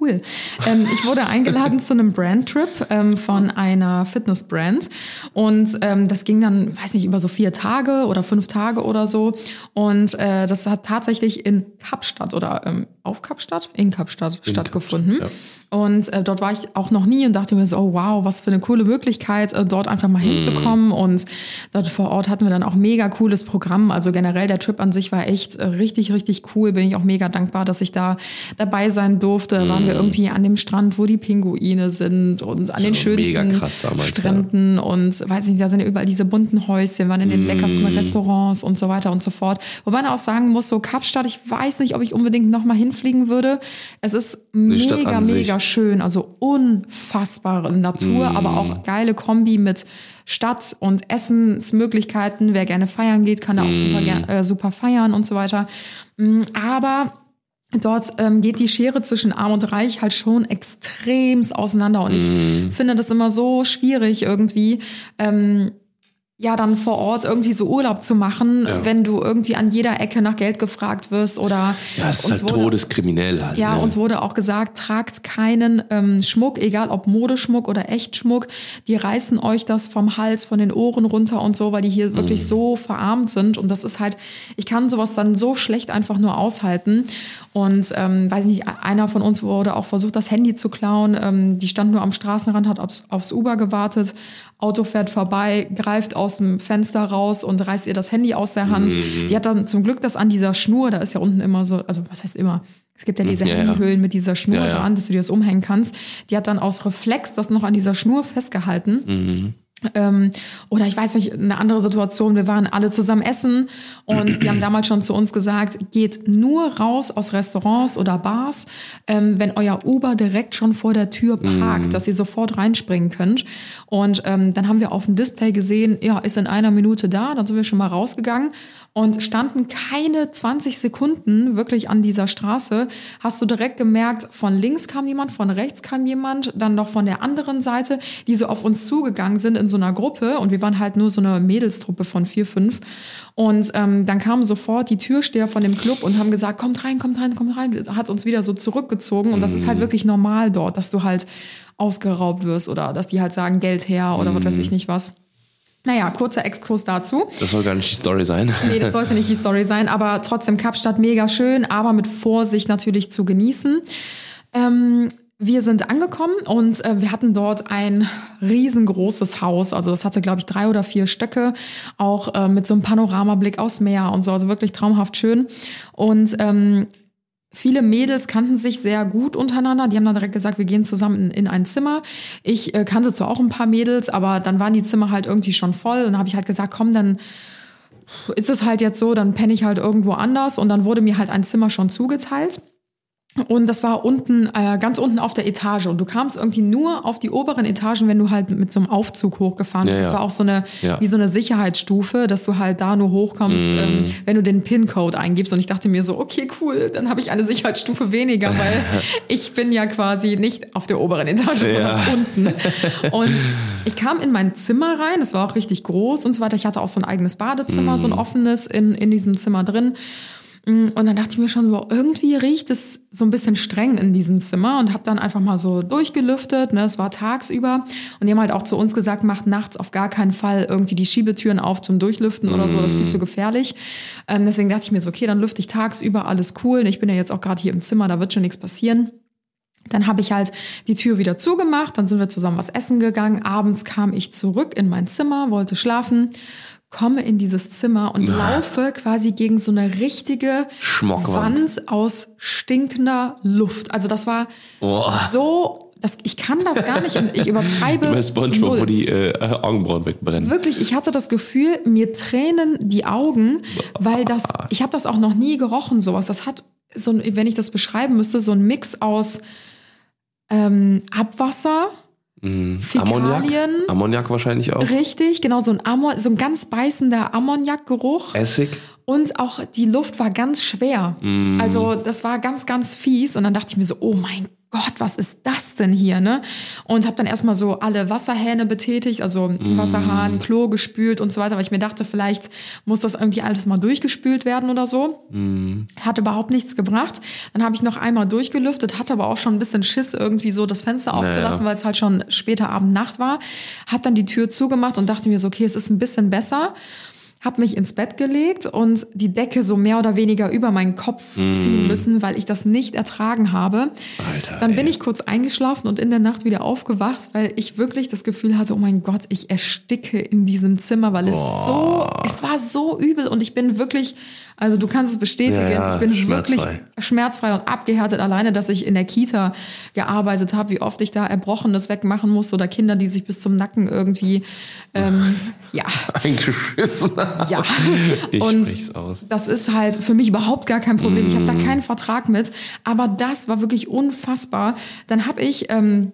Cool. Ähm, ich wurde eingeladen zu einem Brandtrip ähm, von einer Fitnessbrand und ähm, das ging dann, weiß nicht, über so vier Tage oder fünf Tage oder so und äh, das hat tatsächlich in Kapstadt oder ähm, auf Kapstadt? In Kapstadt stattgefunden. Kapstadt, Und äh, dort war ich auch noch nie und dachte mir so, oh wow, was für eine coole Möglichkeit, äh, dort einfach mal hinzukommen. Und dort vor Ort hatten wir dann auch mega cooles Programm. Also generell der Trip an sich war echt äh, richtig, richtig cool. Bin ich auch mega dankbar, dass ich da dabei sein durfte. Waren wir irgendwie an dem Strand, wo die Pinguine sind und an den Ja, schönsten damals, Stränden und weiß nicht, da sind ja überall diese bunten Häuschen, waren in den leckersten Restaurants und so weiter und so fort. Wobei man auch sagen muss, so Kapstadt, ich weiß nicht, ob ich unbedingt noch mal hinfliegen würde. Es ist mega, mega schön, also unfassbare Natur, aber auch geile Kombi mit Stadt und Essensmöglichkeiten. Wer gerne feiern geht, kann da auch super, ger- äh, super feiern und so weiter. Mm, Aber dort ähm, geht die Schere zwischen Arm und Reich halt schon extremst auseinander. Und ich finde das immer so schwierig irgendwie. Ähm, ja, dann vor Ort irgendwie so Urlaub zu machen, Ja. wenn du irgendwie an jeder Ecke nach Geld gefragt wirst oder Ja, es ist halt wurde- todeskriminell halt. ja, ne? uns wurde auch gesagt, tragt keinen ähm, Schmuck, egal ob Modeschmuck oder Echtschmuck. Die reißen euch das vom Hals, von den Ohren runter und so, weil die hier Mhm. wirklich so verarmt sind. Und das ist halt, ich kann sowas dann so schlecht einfach nur aushalten. Und ähm, weiß nicht, einer von uns wurde auch versucht, das Handy zu klauen. Ähm, die stand nur am Straßenrand, hat aufs, aufs Uber gewartet. Auto fährt vorbei, greift aus dem Fenster raus und reißt ihr das Handy aus der Hand. Mhm. Die hat dann zum Glück das an dieser Schnur, da ist ja unten immer so, also was heißt immer? Es gibt ja diese Ja, ja. Handyhüllen mit dieser Schnur Ja, ja. dran, dass du dir das umhängen kannst. Die hat dann aus Reflex das noch an dieser Schnur festgehalten. Mhm. Ähm, oder ich weiß nicht, eine andere Situation, wir waren alle zusammen essen und die haben damals schon zu uns gesagt, geht nur raus aus Restaurants oder Bars, ähm, wenn euer Uber direkt schon vor der Tür parkt, dass ihr sofort reinspringen könnt. Und ähm, dann haben wir auf dem Display gesehen, ja, ist in einer Minute da, dann sind wir schon mal rausgegangen und standen keine 20 Sekunden wirklich an dieser Straße. Hast du direkt gemerkt, von links kam jemand, von rechts kam jemand, dann noch von der anderen Seite, die so auf uns zugegangen sind in so einer Gruppe und wir waren halt nur so eine Mädelstruppe von vier, fünf. Und ähm, dann kamen sofort die Türsteher von dem Club und haben gesagt, kommt rein, kommt rein, kommt rein. Hat uns wieder so zurückgezogen und das ist halt wirklich normal dort, dass du halt ausgeraubt wirst oder dass die halt sagen, Geld her oder was weiß ich nicht was. Naja, kurzer Exkurs dazu. Das soll gar nicht die Story sein. Nee, das sollte nicht die Story sein, aber trotzdem Kapstadt mega schön, aber mit Vorsicht natürlich zu genießen. Ähm, wir sind angekommen und äh, wir hatten dort ein riesengroßes Haus. Also das hatte, glaube ich, drei oder vier Stöcke, auch äh, mit so einem Panoramablick aufs Meer und so. Also wirklich traumhaft schön. Und ähm, Viele Mädels kannten sich sehr gut untereinander. Die haben dann direkt gesagt, wir gehen zusammen in, in ein Zimmer. Ich äh, kannte zwar auch ein paar Mädels, aber dann waren die Zimmer halt irgendwie schon voll. Und habe ich halt gesagt, komm, dann ist es halt jetzt so, dann penne ich halt irgendwo anders und dann wurde mir halt ein Zimmer schon zugeteilt. Und das war unten, äh, ganz unten auf der Etage. Und du kamst irgendwie nur auf die oberen Etagen, wenn du halt mit so einem Aufzug hochgefahren bist. Ja, Das ja. war auch so eine, Ja. wie so eine Sicherheitsstufe, dass du halt da nur hochkommst, Mhm. ähm, wenn du den PIN-Code eingibst. Und ich dachte mir so, okay, cool, dann habe ich eine Sicherheitsstufe weniger, weil ich bin ja quasi nicht auf der oberen Etage, sondern unten. Und ich kam in mein Zimmer rein, es war auch richtig groß und so weiter. Ich hatte auch so ein eigenes Badezimmer, so ein Mhm. offenes in, in diesem Zimmer drin. Und dann dachte ich mir schon, wow, irgendwie riecht es so ein bisschen streng in diesem Zimmer und habe dann einfach mal so durchgelüftet. Ne? Es war tagsüber und die haben halt auch zu uns gesagt, macht nachts auf gar keinen Fall irgendwie die Schiebetüren auf zum Durchlüften oder so, das ist viel zu gefährlich. Ähm, deswegen dachte ich mir so, okay, dann lüfte ich tagsüber, alles cool. Ich bin ja jetzt auch gerade hier im Zimmer, da wird schon nichts passieren. Dann habe ich halt die Tür wieder zugemacht, dann sind wir zusammen was essen gegangen. Abends kam ich zurück in mein Zimmer, wollte schlafen, komme in dieses Zimmer und laufe quasi gegen so eine richtige. Wand aus stinkender Luft. Also das war Boah. so, das, ich kann das gar nicht, und ich übertreibe. Bei Spongebob, null. wo die äh, Augenbrauen wegbrennen. Wirklich, ich hatte das Gefühl, mir tränen die Augen, weil das, ich habe das auch noch nie gerochen, sowas. Das hat so, ein, wenn ich das beschreiben müsste, so ein Mix aus ähm, Abwasser, Ammoniak? Fäkalien, Ammoniak wahrscheinlich auch. richtig, genau, so ein, Ammon, so ein ganz beißender Ammoniakgeruch. Essig. Und auch die Luft war ganz schwer. Also das war ganz, ganz fies. Und dann dachte ich mir so, oh mein Gott, was ist das denn hier? Ne? Und habe dann erstmal so alle Wasserhähne betätigt, also Wasserhahn, Klo gespült und so weiter, weil ich mir dachte, vielleicht muss das irgendwie alles mal durchgespült werden oder so. Hat überhaupt nichts gebracht. Dann habe ich noch einmal durchgelüftet, hatte aber auch schon ein bisschen Schiss, irgendwie so das Fenster aufzulassen, Naja. weil es halt schon später Abend Nacht war. Hab dann die Tür zugemacht und dachte mir so, okay, es ist ein bisschen besser. Hab mich ins Bett gelegt und die Decke so mehr oder weniger über meinen Kopf ziehen müssen, weil ich das nicht ertragen habe. Alter, Dann bin ey. ich kurz eingeschlafen und in der Nacht wieder aufgewacht, weil ich wirklich das Gefühl hatte, oh mein Gott, ich ersticke in diesem Zimmer, weil es so, es war so übel und ich bin wirklich, also du kannst es bestätigen, Ja, ja, ich bin schmerzfrei. wirklich schmerzfrei und abgehärtet alleine, dass ich in der Kita gearbeitet habe, wie oft ich da Erbrochenes wegmachen musste oder Kinder, die sich bis zum Nacken irgendwie, ähm, ja, Eingeschissen. Ja. Ich und sprich's aus. das ist halt für mich überhaupt gar kein Problem. Ich habe Mm. da keinen Vertrag mit. Aber das war wirklich unfassbar. Dann habe ich. Ähm,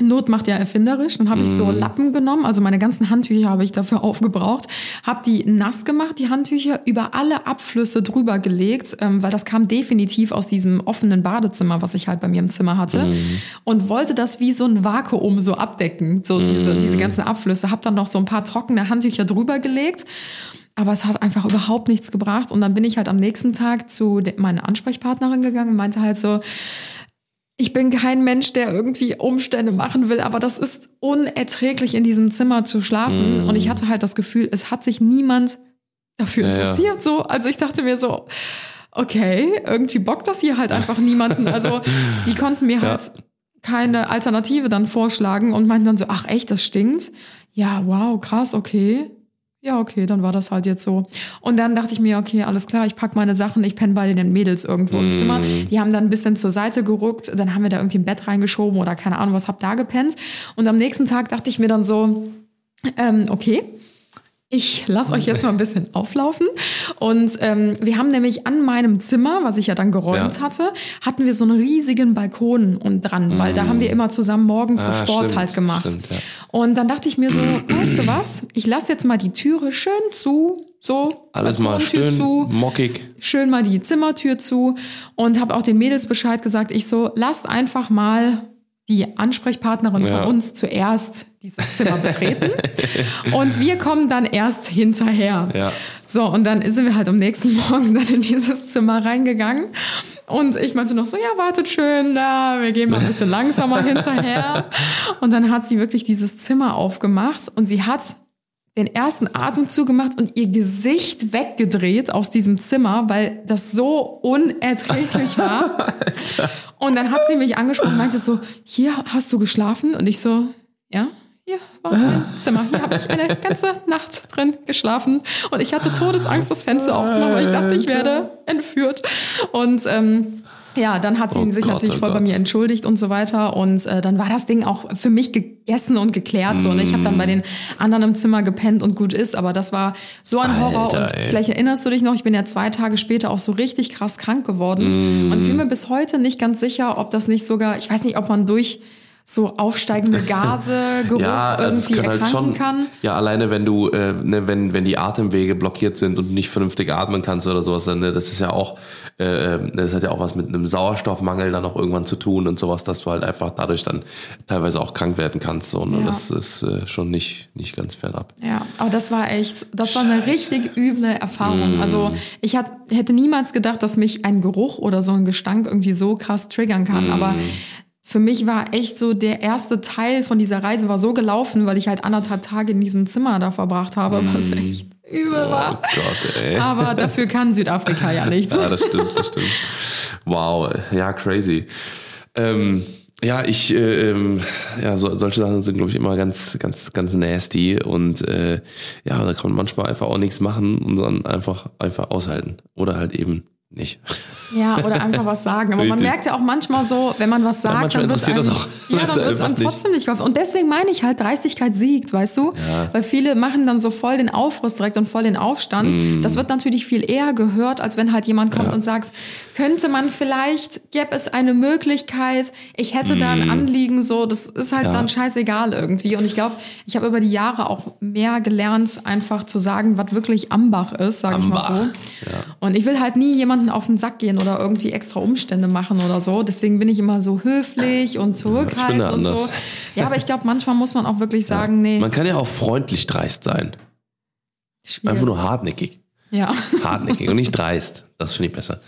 Not macht ja erfinderisch. Dann habe ich so Lappen genommen, also meine ganzen Handtücher habe ich dafür aufgebraucht, habe die nass gemacht, die Handtücher, über alle Abflüsse drüber gelegt, ähm, weil das kam definitiv aus diesem offenen Badezimmer, was ich halt bei mir im Zimmer hatte, Mm. und wollte das wie so ein Vakuum so abdecken, so diese, diese ganzen Abflüsse. Habe dann noch so ein paar trockene Handtücher drüber gelegt. Aber es hat einfach überhaupt nichts gebracht. Und dann bin ich halt am nächsten Tag zu meiner Ansprechpartnerin gegangen und meinte halt so, ich bin kein Mensch, der irgendwie Umstände machen will, aber das ist unerträglich, in diesem Zimmer zu schlafen. Und ich hatte halt das Gefühl, es hat sich niemand dafür Ja, ja. interessiert. So. Also ich dachte mir so, okay, irgendwie bockt das hier halt einfach niemanden. Also die konnten mir halt keine Alternative dann vorschlagen und meinten dann so, ach echt, das stinkt? Ja, wow, krass, okay. Ja, okay, dann war das halt jetzt so. Und dann dachte ich mir, okay, alles klar, ich pack meine Sachen, ich penne bei den Mädels irgendwo im Zimmer. Die haben dann ein bisschen zur Seite gerückt, dann haben wir da irgendwie ein Bett reingeschoben oder keine Ahnung, was hab da gepennt. Und am nächsten Tag dachte ich mir dann so, ähm, okay, ich lasse euch jetzt mal ein bisschen auflaufen. Und ähm, wir haben nämlich an meinem Zimmer, was ich ja dann geräumt Ja. hatte, hatten wir so einen riesigen Balkon und dran, weil da haben wir immer zusammen morgens so Ah, Sport stimmt, halt gemacht. stimmt, ja. Und dann dachte ich mir so, weißt du was? Ich lasse jetzt mal die Türe schön zu, so Alles mal schön zu, mockig. schön mal die Zimmertür zu und habe auch den Mädels Bescheid gesagt. Ich so, lasst einfach mal die Ansprechpartnerin Ja. von uns zuerst dieses Zimmer betreten und wir kommen dann erst hinterher. Ja. So, und dann sind wir halt am nächsten Morgen dann in dieses Zimmer reingegangen. Und ich meinte noch so, ja, wartet schön, da, wir gehen mal ein bisschen langsamer hinterher. Und dann hat sie wirklich dieses Zimmer aufgemacht und sie hat den ersten Atemzug gemacht und ihr Gesicht weggedreht aus diesem Zimmer, weil das so unerträglich war. Und dann hat sie mich angesprochen und meinte so, hier hast du geschlafen? Und ich so, ja, hier war mein Zimmer. Hier habe ich eine ganze Nacht drin geschlafen. Und ich hatte Todesangst, das Fenster aufzumachen, weil ich dachte, ich werde entführt. Und ähm, Ja, dann hat sie Oh sich Gott, natürlich oh voll bei Gott. mir entschuldigt und so weiter. Und äh, dann war das Ding auch für mich gegessen und geklärt. So. Und ich habe dann bei den anderen im Zimmer gepennt und gut ist. Aber das war so ein Horror. Alter, und ey. vielleicht erinnerst du dich noch, ich bin ja zwei Tage später auch so richtig krass krank geworden. Mm. Und ich bin mir bis heute nicht ganz sicher, ob das nicht sogar, ich weiß nicht, ob man durch so aufsteigende Gase, Geruch Ja, also irgendwie kann halt erkranken schon. kann. Ja, alleine wenn du, äh, ne, wenn, wenn die Atemwege blockiert sind und du nicht vernünftig atmen kannst oder sowas, dann, ne, das ist ja auch, äh, äh, das hat ja auch was mit einem Sauerstoffmangel dann auch irgendwann zu tun und sowas, dass du halt einfach dadurch dann teilweise auch krank werden kannst. So, ne? Ja. Das ist äh, schon nicht, nicht ganz fernab. Ja, aber das war echt, das war eine richtig üble Erfahrung. Mm. Also ich hat, hätte niemals gedacht, dass mich ein Geruch oder so ein Gestank irgendwie so krass triggern kann. Mm. Aber für mich war echt so der erste Teil von dieser Reise war so gelaufen, weil ich halt anderthalb Tage in diesem Zimmer da verbracht habe, was echt übel Mm. Oh war. Gott, ey. Aber dafür kann Südafrika ja nichts. Ja, das stimmt, das stimmt. Wow, ja, crazy. Ähm, ja, ich, äh, ähm, ja, so, solche Sachen sind, glaube ich, immer ganz, ganz, ganz nasty und äh, ja, da kann man manchmal einfach auch nichts machen und dann einfach, einfach aushalten oder halt eben nicht. Ja, oder einfach was sagen. Aber man merkt ja auch manchmal so, wenn man was sagt, manchmal dann wird einem, ja, dann wird einfach einem trotzdem nicht geholfen. Und deswegen meine ich halt, Dreistigkeit siegt, weißt du? Weil viele machen dann so voll den Aufriss direkt und voll den Aufstand. Mm. Das wird natürlich viel eher gehört, als wenn halt jemand kommt und sagt, könnte man vielleicht, gäbe es eine Möglichkeit, ich hätte da ein Anliegen, so, das ist halt Mm. Ja. dann scheißegal irgendwie. Und ich glaube, ich habe über die Jahre auch mehr gelernt, einfach zu sagen, was wirklich Ambach ist, sage ich mal so. Und ich will halt nie jemanden auf den Sack gehen oder irgendwie extra Umstände machen oder so. Deswegen bin ich immer so höflich und zurückhaltend da und so. Ja, aber ich glaube, manchmal muss man auch wirklich sagen, nee, Man kann ja auch freundlich dreist sein. schwierig. Einfach nur hartnäckig. Ja. Hartnäckig und nicht dreist. Das finde ich besser.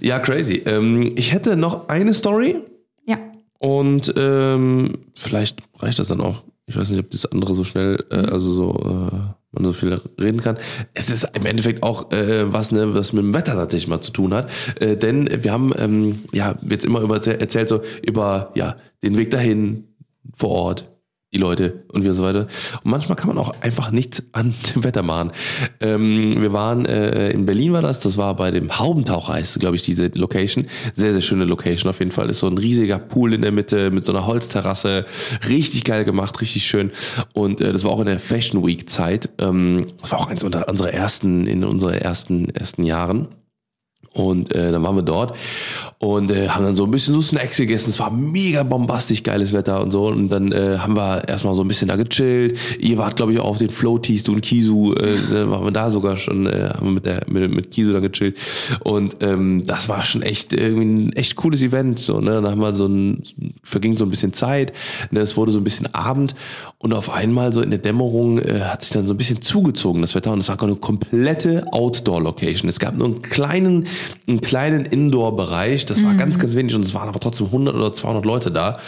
Ja, crazy. Ähm, ich hätte noch eine Story. Ja. Und ähm, vielleicht reicht das dann auch. Ich weiß nicht, ob das andere so schnell, äh, also so, äh, man so viel reden kann. Es ist im Endeffekt auch äh, was, ne, was mit dem Wetter tatsächlich mal zu tun hat. Äh, denn wir haben ähm, ja jetzt immer über erzählt so über ja den Weg dahin vor Ort, die Leute und und so weiter. Und manchmal kann man auch einfach nichts an dem Wetter machen. Ähm, wir waren äh, in Berlin war das, das war bei dem Haubentaucher heißt, glaube ich, diese Location. Sehr, sehr schöne Location auf jeden Fall. Ist so ein riesiger Pool in der Mitte mit so einer Holzterrasse. Richtig geil gemacht, richtig schön. Und äh, das war auch in der Fashion Week Zeit. Ähm, das war auch eins unserer ersten, in unseren ersten, ersten Jahren. Und äh, dann waren wir dort und äh, haben dann so ein bisschen so Snacks gegessen. Es war mega bombastisch geiles Wetter und so. Und dann äh, haben wir erstmal so ein bisschen da gechillt. Ihr wart, glaube ich, auch auf den Floaties, du und Kisu. Äh, dann waren wir da sogar schon, äh, haben wir mit, der, mit, mit Kisu dann gechillt. Und ähm, das war schon echt irgendwie ein echt cooles Event. So, ne? Dann haben wir so ein, verging so ein bisschen Zeit. Ne? Es wurde so ein bisschen Abend. Und auf einmal so in der Dämmerung äh, hat sich dann so ein bisschen zugezogen, das Wetter. Und es war eine komplette Outdoor-Location. Es gab nur einen kleinen, einen kleinen Indoor-Bereich. Das war ganz, ganz wenig. Und es waren aber trotzdem 100 oder 200 Leute da.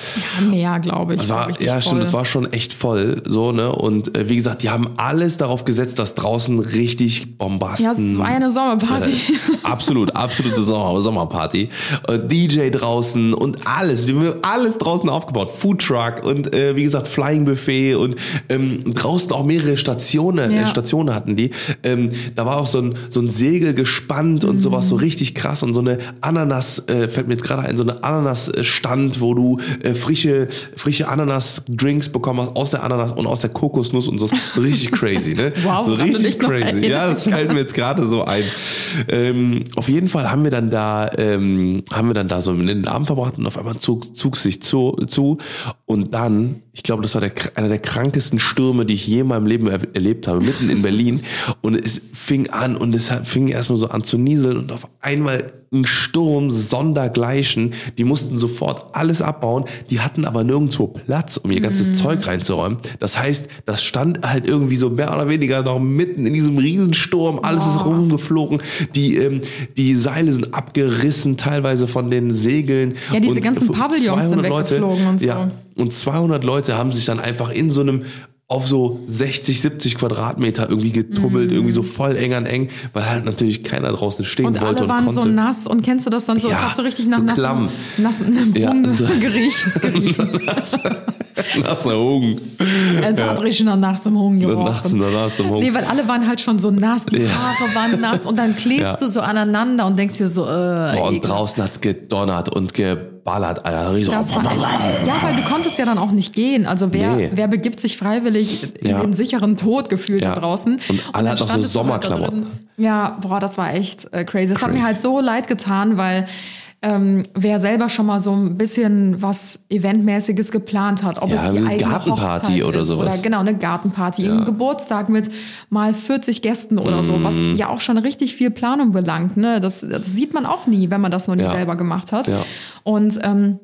Mehr, glaube ich. War, richtig ja, stimmt, das war schon echt voll, so, ne? Und äh, wie gesagt, die haben alles darauf gesetzt, dass draußen richtig Bombasten. Ja, es war eine Sommerparty. Äh, absolut, absolute Sommer, Sommerparty. Äh, DJ draußen und alles. Wir haben alles draußen aufgebaut. Foodtruck und äh, wie gesagt, Flying Buffet und ähm, draußen auch mehrere Stationen, Ja. äh, Stationen hatten die. Ähm, da war auch so ein, so ein Segel gespannt und sowas so richtig krass und so eine Ananas, äh, fällt mir jetzt gerade ein, so eine Ananas-Stand, wo du äh, frische, frische Ananas-Drinks bekommen hast aus der Ananas und aus der Kokosnuss und so. Richtig crazy, ne? Wow, so richtig crazy. Ja, das fällt mir jetzt gerade so ein. Ähm, auf jeden Fall haben wir dann da, ähm, haben wir dann da so den Abend verbracht und auf einmal zog, zog sich zu, zu und dann, ich glaube, das war der, einer der krankesten Stürme, die ich je in meinem Leben er, erlebt habe, mitten in Berlin. Und es fing an und es fing erstmal so an zu nieseln und auf einmal ein Sturm sondergleichen. Die mussten sofort alles abbauen. Die hatten aber nirgendwo Platz, um ihr ganzes Zeug reinzuräumen. Das heißt, das stand halt irgendwie so mehr oder weniger noch mitten in diesem Riesensturm. Alles ist rumgeflogen. Die, ähm, die Seile sind abgerissen, teilweise von den Segeln. Ja, diese Und ganzen Pavillons sind 200 Leute, weggeflogen und so. Ja, und 200 Leute haben sich dann einfach in so einem auf so 60, 70 Quadratmeter irgendwie getummelt, irgendwie so voll eng an eng, weil halt natürlich keiner draußen stehen Und wollte alle waren und so konnte. nass und kennst du das dann so? es Ja, hat so richtig nach so nassen, nassen Ja, so- Geriecht. Nasser Hugen. Und hat richtig nach im Hung gerochen. nachts- nach im Hung. Nee, weil alle waren halt schon so nass, die Ja. Haare waren nass und dann klebst Ja. du so aneinander und denkst dir so, äh, Boah, und draußen hat's gedonnert und geballert, Alter. Riesen- Das war echt, ja, weil du konntest ja dann auch nicht gehen. Also wer, Nee. wer begibt sich freiwillig in Ja. den sicheren Tod gefühlt Ja. da draußen? Und alle hatten noch so halt Sommerklamotten. Ja, boah, das war echt äh, crazy. Das hat mir halt so leid getan, weil ähm, wer selber schon mal so ein bisschen was Eventmäßiges geplant hat, ob Ja, es die eine eigene Gartenparty Hochzeit oder ist sowas. oder genau eine Gartenparty, einen Geburtstag mit mal 40 Gästen oder so, was Mhm. ja auch schon richtig viel Planung belangt. Ne? Das, das sieht man auch nie, wenn man das noch nie Ja. selber gemacht hat. Ja. Und ähm,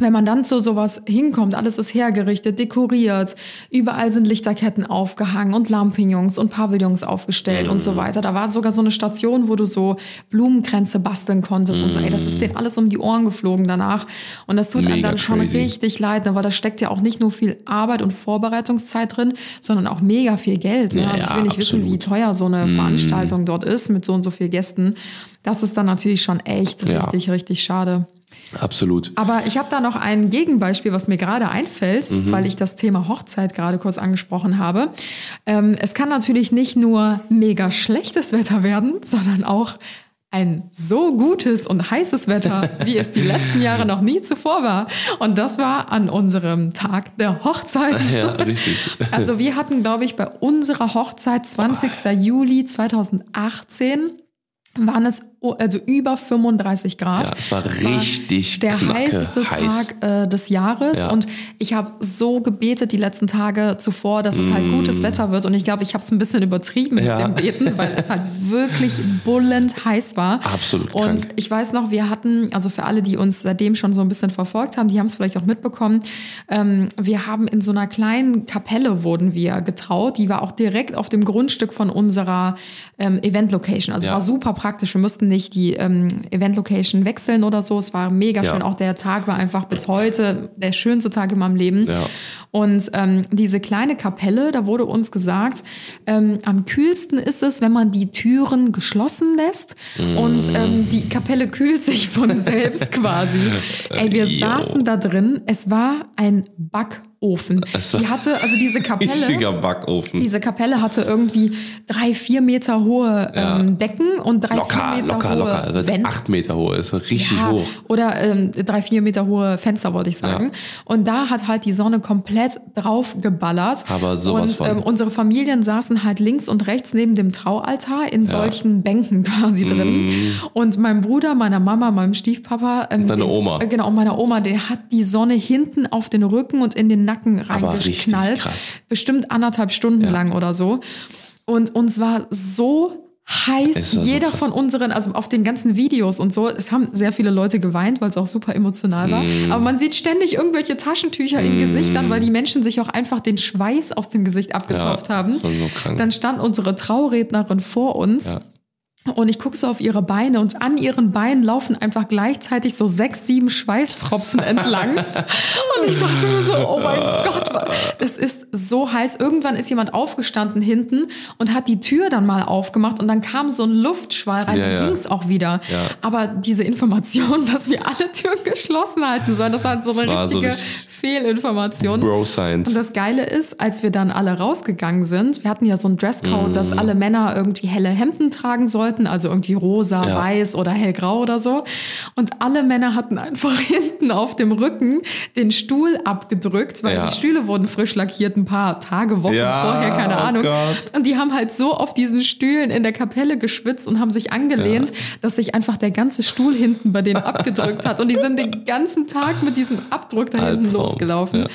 wenn man dann zu sowas hinkommt, alles ist hergerichtet, dekoriert, überall sind Lichterketten aufgehangen und Lampignons und Pavillons aufgestellt und Mhm. so weiter. Da war sogar so eine Station, wo du so Blumenkränze basteln konntest und so. Ey, das ist denen alles um die Ohren geflogen danach. Und das tut einem Mhm. Mega dann schon crazy. richtig leid, ne? weil da steckt ja auch nicht nur viel Arbeit und Vorbereitungszeit drin, sondern auch mega viel Geld. Ne? Ja, also ich will nicht wissen, wie absolut. Mhm. teuer so eine Veranstaltung dort ist mit so und so viel Gästen. Das ist dann natürlich schon echt Ja. richtig, richtig schade. Absolut. Aber ich habe da noch ein Gegenbeispiel, was mir gerade einfällt, Mhm. weil ich das Thema Hochzeit gerade kurz angesprochen habe. Ähm, es kann natürlich nicht nur mega schlechtes Wetter werden, sondern auch ein so gutes und heißes Wetter, wie es die letzten Jahre noch nie zuvor war. Und das war an unserem Tag der Hochzeit. Ja, richtig. Also wir hatten, glaube ich, bei unserer Hochzeit 20. Juli 2018 waren es oh, also über 35 Grad. Ja, es war Es richtig der knacke heißeste heiß. Tag äh, des Jahres Ja. und ich habe so gebetet die letzten Tage zuvor, dass es halt gutes Wetter wird und ich glaube, ich habe es ein bisschen übertrieben Mm. Ja. mit dem Beten, weil es halt wirklich bullend heiß war. Absolut Und krank. ich weiß noch, wir hatten, also für alle, die uns seitdem schon so ein bisschen verfolgt haben, die haben es vielleicht auch mitbekommen, ähm, wir haben in so einer kleinen Kapelle wurden wir getraut, die war auch direkt auf dem Grundstück von unserer ähm, Event-Location. Also es war super praktisch, wir mussten nicht die ähm, Event-Location wechseln oder so, es war mega Ja. schön, auch der Tag war einfach bis heute der schönste Tag in meinem Leben. Ja. Und ähm, diese kleine Kapelle, da wurde uns gesagt, ähm, am kühlsten ist es, wenn man die Türen geschlossen lässt und Mm. ähm, die Kapelle kühlt sich von selbst quasi. Ey, wir Jo. saßen da drin, es war ein Backofen. Es war Die hatte, also diese Kapelle, Backofen. diese Kapelle hatte irgendwie drei, vier Meter hohe ähm, Decken und drei, vier locker, Meter locker, hohe locker. Wände. Acht Meter hoch, ist richtig Ja, hoch. Oder ähm, drei, vier Meter hohe Fenster, wollte ich sagen. Und da hat halt die Sonne komplett drauf geballert. Aber sowas und von. Ähm, unsere Familien saßen halt links und rechts neben dem Traualtar in solchen Bänken quasi drin. Und mein Bruder, meiner Mama, meinem Stiefpapa. Ähm, Deine den- Oma. Äh, genau, meiner Oma, der hat die Sonne hinten auf den Rücken und in den Nacken richtig reingeknallt. krass. Bestimmt anderthalb Stunden lang oder so. Und uns war so heiß. So Jeder krass. von unseren, also auf den ganzen Videos und so, es haben sehr viele Leute geweint, weil es auch super emotional war. Mm. Aber man sieht ständig irgendwelche Taschentücher in Gesichtern, weil die Menschen sich auch einfach den Schweiß aus dem Gesicht abgetropft Ja, haben. das war so krank. Dann stand unsere Traurednerin vor uns. Und ich gucke so auf ihre Beine und an ihren Beinen laufen einfach gleichzeitig so sechs, sieben Schweißtropfen entlang. Und ich dachte mir so, oh mein Gott, das ist so heiß. Irgendwann ist jemand aufgestanden hinten und hat die Tür dann mal aufgemacht und dann kam so ein Luftschwall rein Ja, und ja. ging's auch wieder. Ja. Aber diese Information, dass wir alle Türen geschlossen halten sollen, das war halt so eine so richtige richtig Fehlinformation. Bro Science. Und das Geile ist, als wir dann alle rausgegangen sind, wir hatten ja so einen Dresscode, dass alle Männer irgendwie helle Hemden tragen sollten, also irgendwie rosa, Ja. weiß oder hellgrau oder so. Und alle Männer hatten einfach hinten auf dem Rücken den Stuhl abgedrückt, weil Ja. die Stühle wurden frisch lackiert, ein paar Tage, Wochen Ja, vorher, keine oh Ahnung. Gott. Und die haben halt so auf diesen Stühlen in der Kapelle geschwitzt und haben sich angelehnt, dass sich einfach der ganze Stuhl hinten bei denen abgedrückt hat. Und die sind den ganzen Tag mit diesem Abdruck da hinten Albtraum. losgelaufen.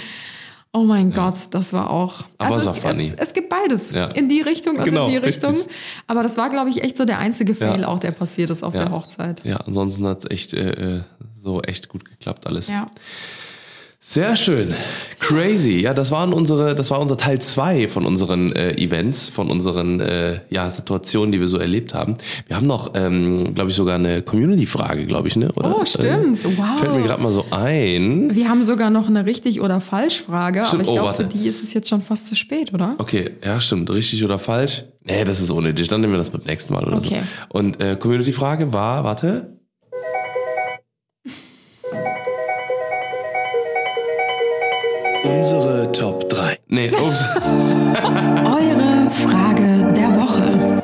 Ja. Oh mein Gott, das war auch. Aber also es es, war funny. es, es gibt beides. Ja. In die Richtung und Genau, in die Richtung. richtig. Aber das war, glaube ich, echt so der einzige Fail Ja. auch, der passiert ist auf Ja. der Hochzeit. Ja, ansonsten hat's echt äh, äh, so echt gut geklappt alles. Ja. Sehr schön. Crazy. Ja, das waren unsere, das war unser Teil zwei von unseren äh, Events, von unseren äh, ja, Situationen, die wir so erlebt haben. Wir haben noch, ähm, glaube ich, sogar eine Community-Frage, glaube ich, ne? Oder? Oh, stimmt. Äh, Wow. Fällt mir gerade mal so ein. Wir haben sogar noch eine richtig oder falsch Frage, Stimmt. aber ich Oh, glaube, für die ist es jetzt schon fast zu spät, oder? Okay, ja, stimmt. Richtig oder falsch? Nee, das ist unnötig. Dann nehmen wir das beim nächsten Mal oder Okay. so. Und äh, Community-Frage war, warte. Unsere Top 3. Nee, ups. Eure Frage der Woche.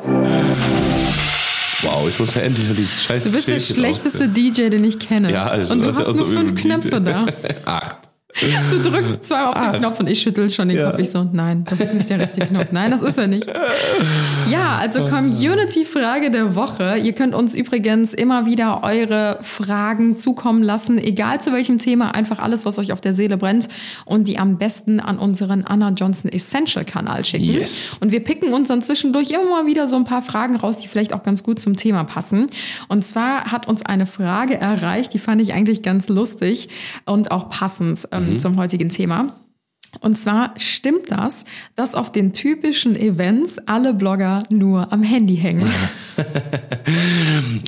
wow, ich muss ja endlich mal dieses scheiß Du bist der Schälchen schlechteste DJ, den ich kenne. Ja, also- und du hast also nur fünf Knöpfe da. Acht. Du drückst zweimal auf den Knopf und ich schüttel schon den Ja. Kopf. Ich so, nein, das ist nicht der richtige Knopf. Nein, das ist er nicht. Ja, also Community-Frage der Woche. Ihr könnt uns übrigens immer wieder eure Fragen zukommen lassen, egal zu welchem Thema, einfach alles, was euch auf der Seele brennt und die am besten an unseren Anna Johnson Essential-Kanal schicken. Yes. Und wir picken uns dann zwischendurch immer mal wieder so ein paar Fragen raus, die vielleicht auch ganz gut zum Thema passen. Und zwar hat uns eine Frage erreicht, die fand ich eigentlich ganz lustig und auch passend ähm, zum heutigen Thema. Und zwar stimmt das, dass auf den typischen Events alle Blogger nur am Handy hängen.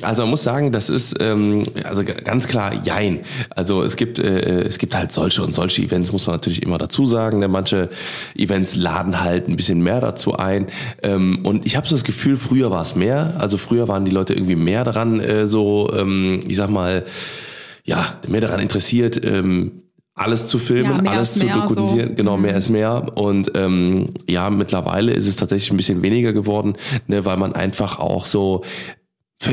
Also man muss sagen, das ist ähm, also ganz klar Jein. Also es gibt äh, es gibt halt solche und solche Events, muss man natürlich immer dazu sagen. Ne? Manche Events laden halt ein bisschen mehr dazu ein. Ähm, und ich habe so das Gefühl, früher war es mehr. Also früher waren die Leute irgendwie mehr daran, äh, so ähm, ich sag mal, ja mehr daran interessiert. Ähm, alles zu filmen, Ja, alles zu mehr, so. dokumentieren, genau, mehr ist mehr. Und ähm, ja, mittlerweile ist es tatsächlich ein bisschen weniger geworden, ne, weil man einfach auch so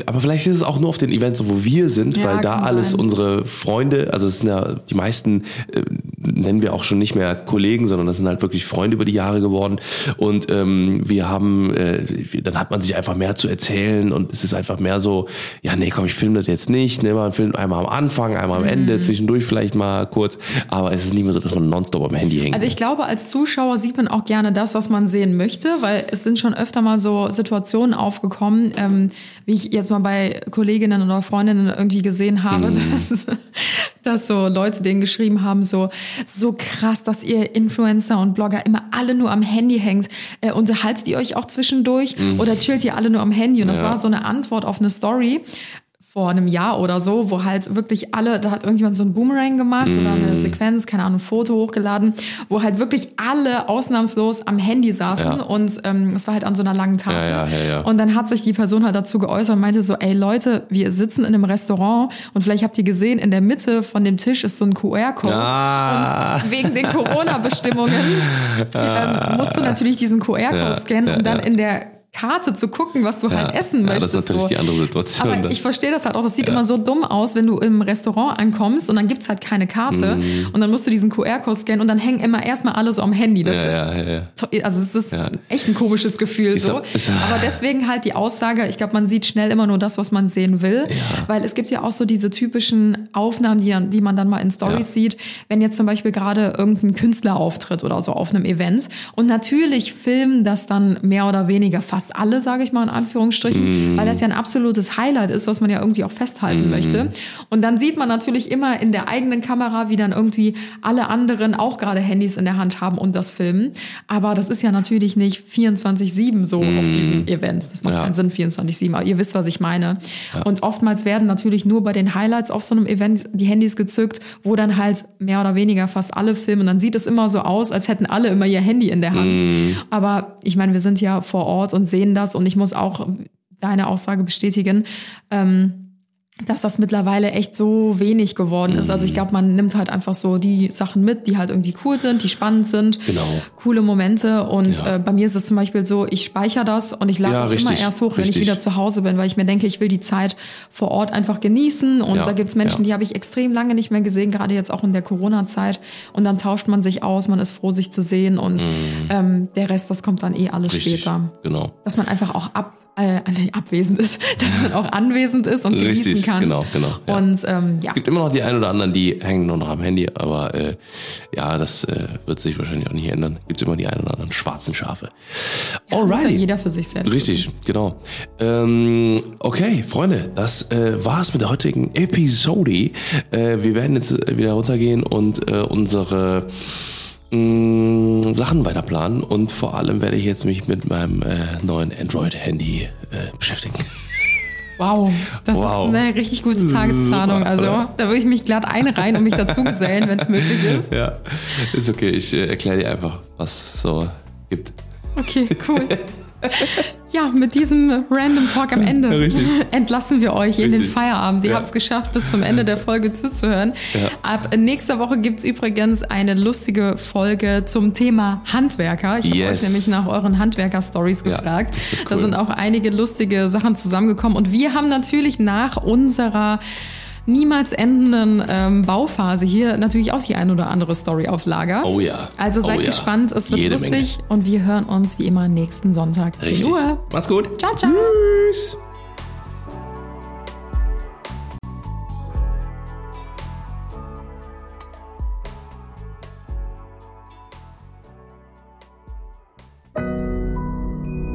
aber vielleicht ist es auch nur auf den Events, wo wir sind, Ja, weil da alles sein. unsere Freunde, also es sind ja die meisten, äh, nennen wir auch schon nicht mehr Kollegen, sondern das sind halt wirklich Freunde über die Jahre geworden. Und ähm, wir haben, äh, dann hat man sich einfach mehr zu erzählen und es ist einfach mehr so, ja, nee, komm, ich filme das jetzt nicht. Ne? Man filmt einmal am Anfang, einmal am Mhm. Ende, zwischendurch vielleicht mal kurz, aber es ist nicht mehr so, dass man nonstop am Handy hängt. Also ich glaube, als Zuschauer sieht man auch gerne das, was man sehen möchte, weil es sind schon öfter mal so Situationen aufgekommen, ähm, wie ich jetzt mal bei Kolleginnen oder Freundinnen irgendwie gesehen habe, dass, dass so Leute denen geschrieben haben, so, so krass, dass ihr Influencer und Blogger immer alle nur am Handy hängt. Äh, unterhaltet ihr euch auch zwischendurch oder chillt ihr alle nur am Handy? Und das Ja. war so eine Antwort auf eine Story vor einem Jahr oder so, wo halt wirklich alle, da hat irgendjemand so ein Boomerang gemacht oder Mm. eine Sequenz, keine Ahnung, ein Foto hochgeladen, wo halt wirklich alle ausnahmslos am Handy saßen Ja. und ähm, es war halt an so einer langen Tafel. Ja, ja. Und dann hat sich die Person halt dazu geäußert und meinte so, ey Leute, wir sitzen in einem Restaurant und vielleicht habt ihr gesehen, in der Mitte von dem Tisch ist so ein QR-Code. Ah. Und wegen den Corona-Bestimmungen ähm, musst du natürlich diesen QR-Code scannen, um dann in der Karte zu gucken, was du halt essen ja, möchtest. das ist natürlich so. die andere Situation. Aber dann. ich verstehe das halt auch. Das sieht immer so dumm aus, wenn du im Restaurant ankommst und dann gibt's halt keine Karte Mhm. und dann musst du diesen QR-Code scannen und dann hängen immer erstmal alle so am Handy. Das ja, ist ja, ja, ja. also es ist Ja. echt ein komisches Gefühl Ist so. ist- Aber deswegen halt die Aussage, ich glaube, man sieht schnell immer nur das, was man sehen will. Weil es gibt ja auch so diese typischen Aufnahmen, die, die man dann mal in Stories Ja. sieht, wenn jetzt zum Beispiel gerade irgendein Künstler auftritt oder so auf einem Event. Und natürlich filmen das dann mehr oder weniger fast alle, sage ich mal in Anführungsstrichen, Mhm. weil das ja ein absolutes Highlight ist, was man ja irgendwie auch festhalten möchte. Und dann sieht man natürlich immer in der eigenen Kamera, wie dann irgendwie alle anderen auch gerade Handys in der Hand haben und das filmen. Aber das ist ja natürlich nicht 24-7 so auf diesen Events. Das macht. Ja. keinen Sinn, 24-7. Aber ihr wisst, was ich meine. Und oftmals werden natürlich nur bei den Highlights auf so einem Event die Handys gezückt, wo dann halt mehr oder weniger fast alle filmen. Und dann sieht es immer so aus, als hätten alle immer ihr Handy in der Hand. Mhm. Aber ich meine, wir sind ja vor Ort und sehen das. Und ich muss auch deine Aussage bestätigen. Ähm, dass das mittlerweile echt so wenig geworden ist. Also ich glaube, man nimmt halt einfach so die Sachen mit, die halt irgendwie cool sind, die spannend sind, Genau. coole Momente. Und Ja. äh, bei mir ist es zum Beispiel so, ich speichere das und ich lade Ja, das immer richtig, erst hoch, wenn ich richtig. wieder zu Hause bin, weil ich mir denke, ich will die Zeit vor Ort einfach genießen. Und Ja, da gibt's Menschen, die habe ich extrem lange nicht mehr gesehen, gerade jetzt auch in der Corona-Zeit. Und dann tauscht man sich aus, man ist froh, sich zu sehen. Und ähm, der Rest, das kommt dann eh alles Mhm. Richtig, später. Genau. Dass man einfach auch ab, äh, nee, abwesend ist, dass man auch anwesend ist und genießen Richtig, kann. genau, genau, ja. Und ähm, ja, Es gibt immer noch die einen oder anderen, die hängen nur noch am Handy, aber äh, ja, das äh, wird sich wahrscheinlich auch nicht ändern. Gibt immer die einen oder anderen schwarzen Schafe. muss ja Alrighty. jeder für sich selbst. Richtig, genau. Ähm, okay, Freunde, das äh, war's mit der heutigen Episode. Äh, wir werden jetzt wieder runtergehen und äh, unsere mh, Sachen weiter planen und vor allem werde ich jetzt mich mit meinem äh, neuen Android-Handy äh, beschäftigen. Wow, das Wow. ist eine richtig gute Tagesplanung. Super, Also da würde ich mich glatt einreihen und mich dazu gesellen, wenn es möglich ist. Ja, ist okay. Ich äh, erkläre dir einfach, was es so gibt. Okay, cool. Ja, mit diesem Random Talk am Ende richtig. entlassen wir euch in den. Feierabend. Ihr Ja. habt es geschafft, bis zum Ende der Folge zuzuhören. Ja. Ab nächster Woche gibt's übrigens eine lustige Folge zum Thema Handwerker. Ich habe Yes. euch nämlich nach euren Handwerker-Stories Ja, gefragt. wird Da cool. sind auch einige lustige Sachen zusammengekommen. Und wir haben natürlich nach unserer niemals endenden ähm, Bauphase hier natürlich auch die ein oder andere Story auf Lager. Oh ja. Also seid Oh ja. gespannt, es wird Jede lustig und wir hören uns wie immer nächsten Sonntag 10 Richtig. Uhr. Macht's gut. Ciao, ciao. Tschüss.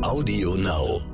Audio Now.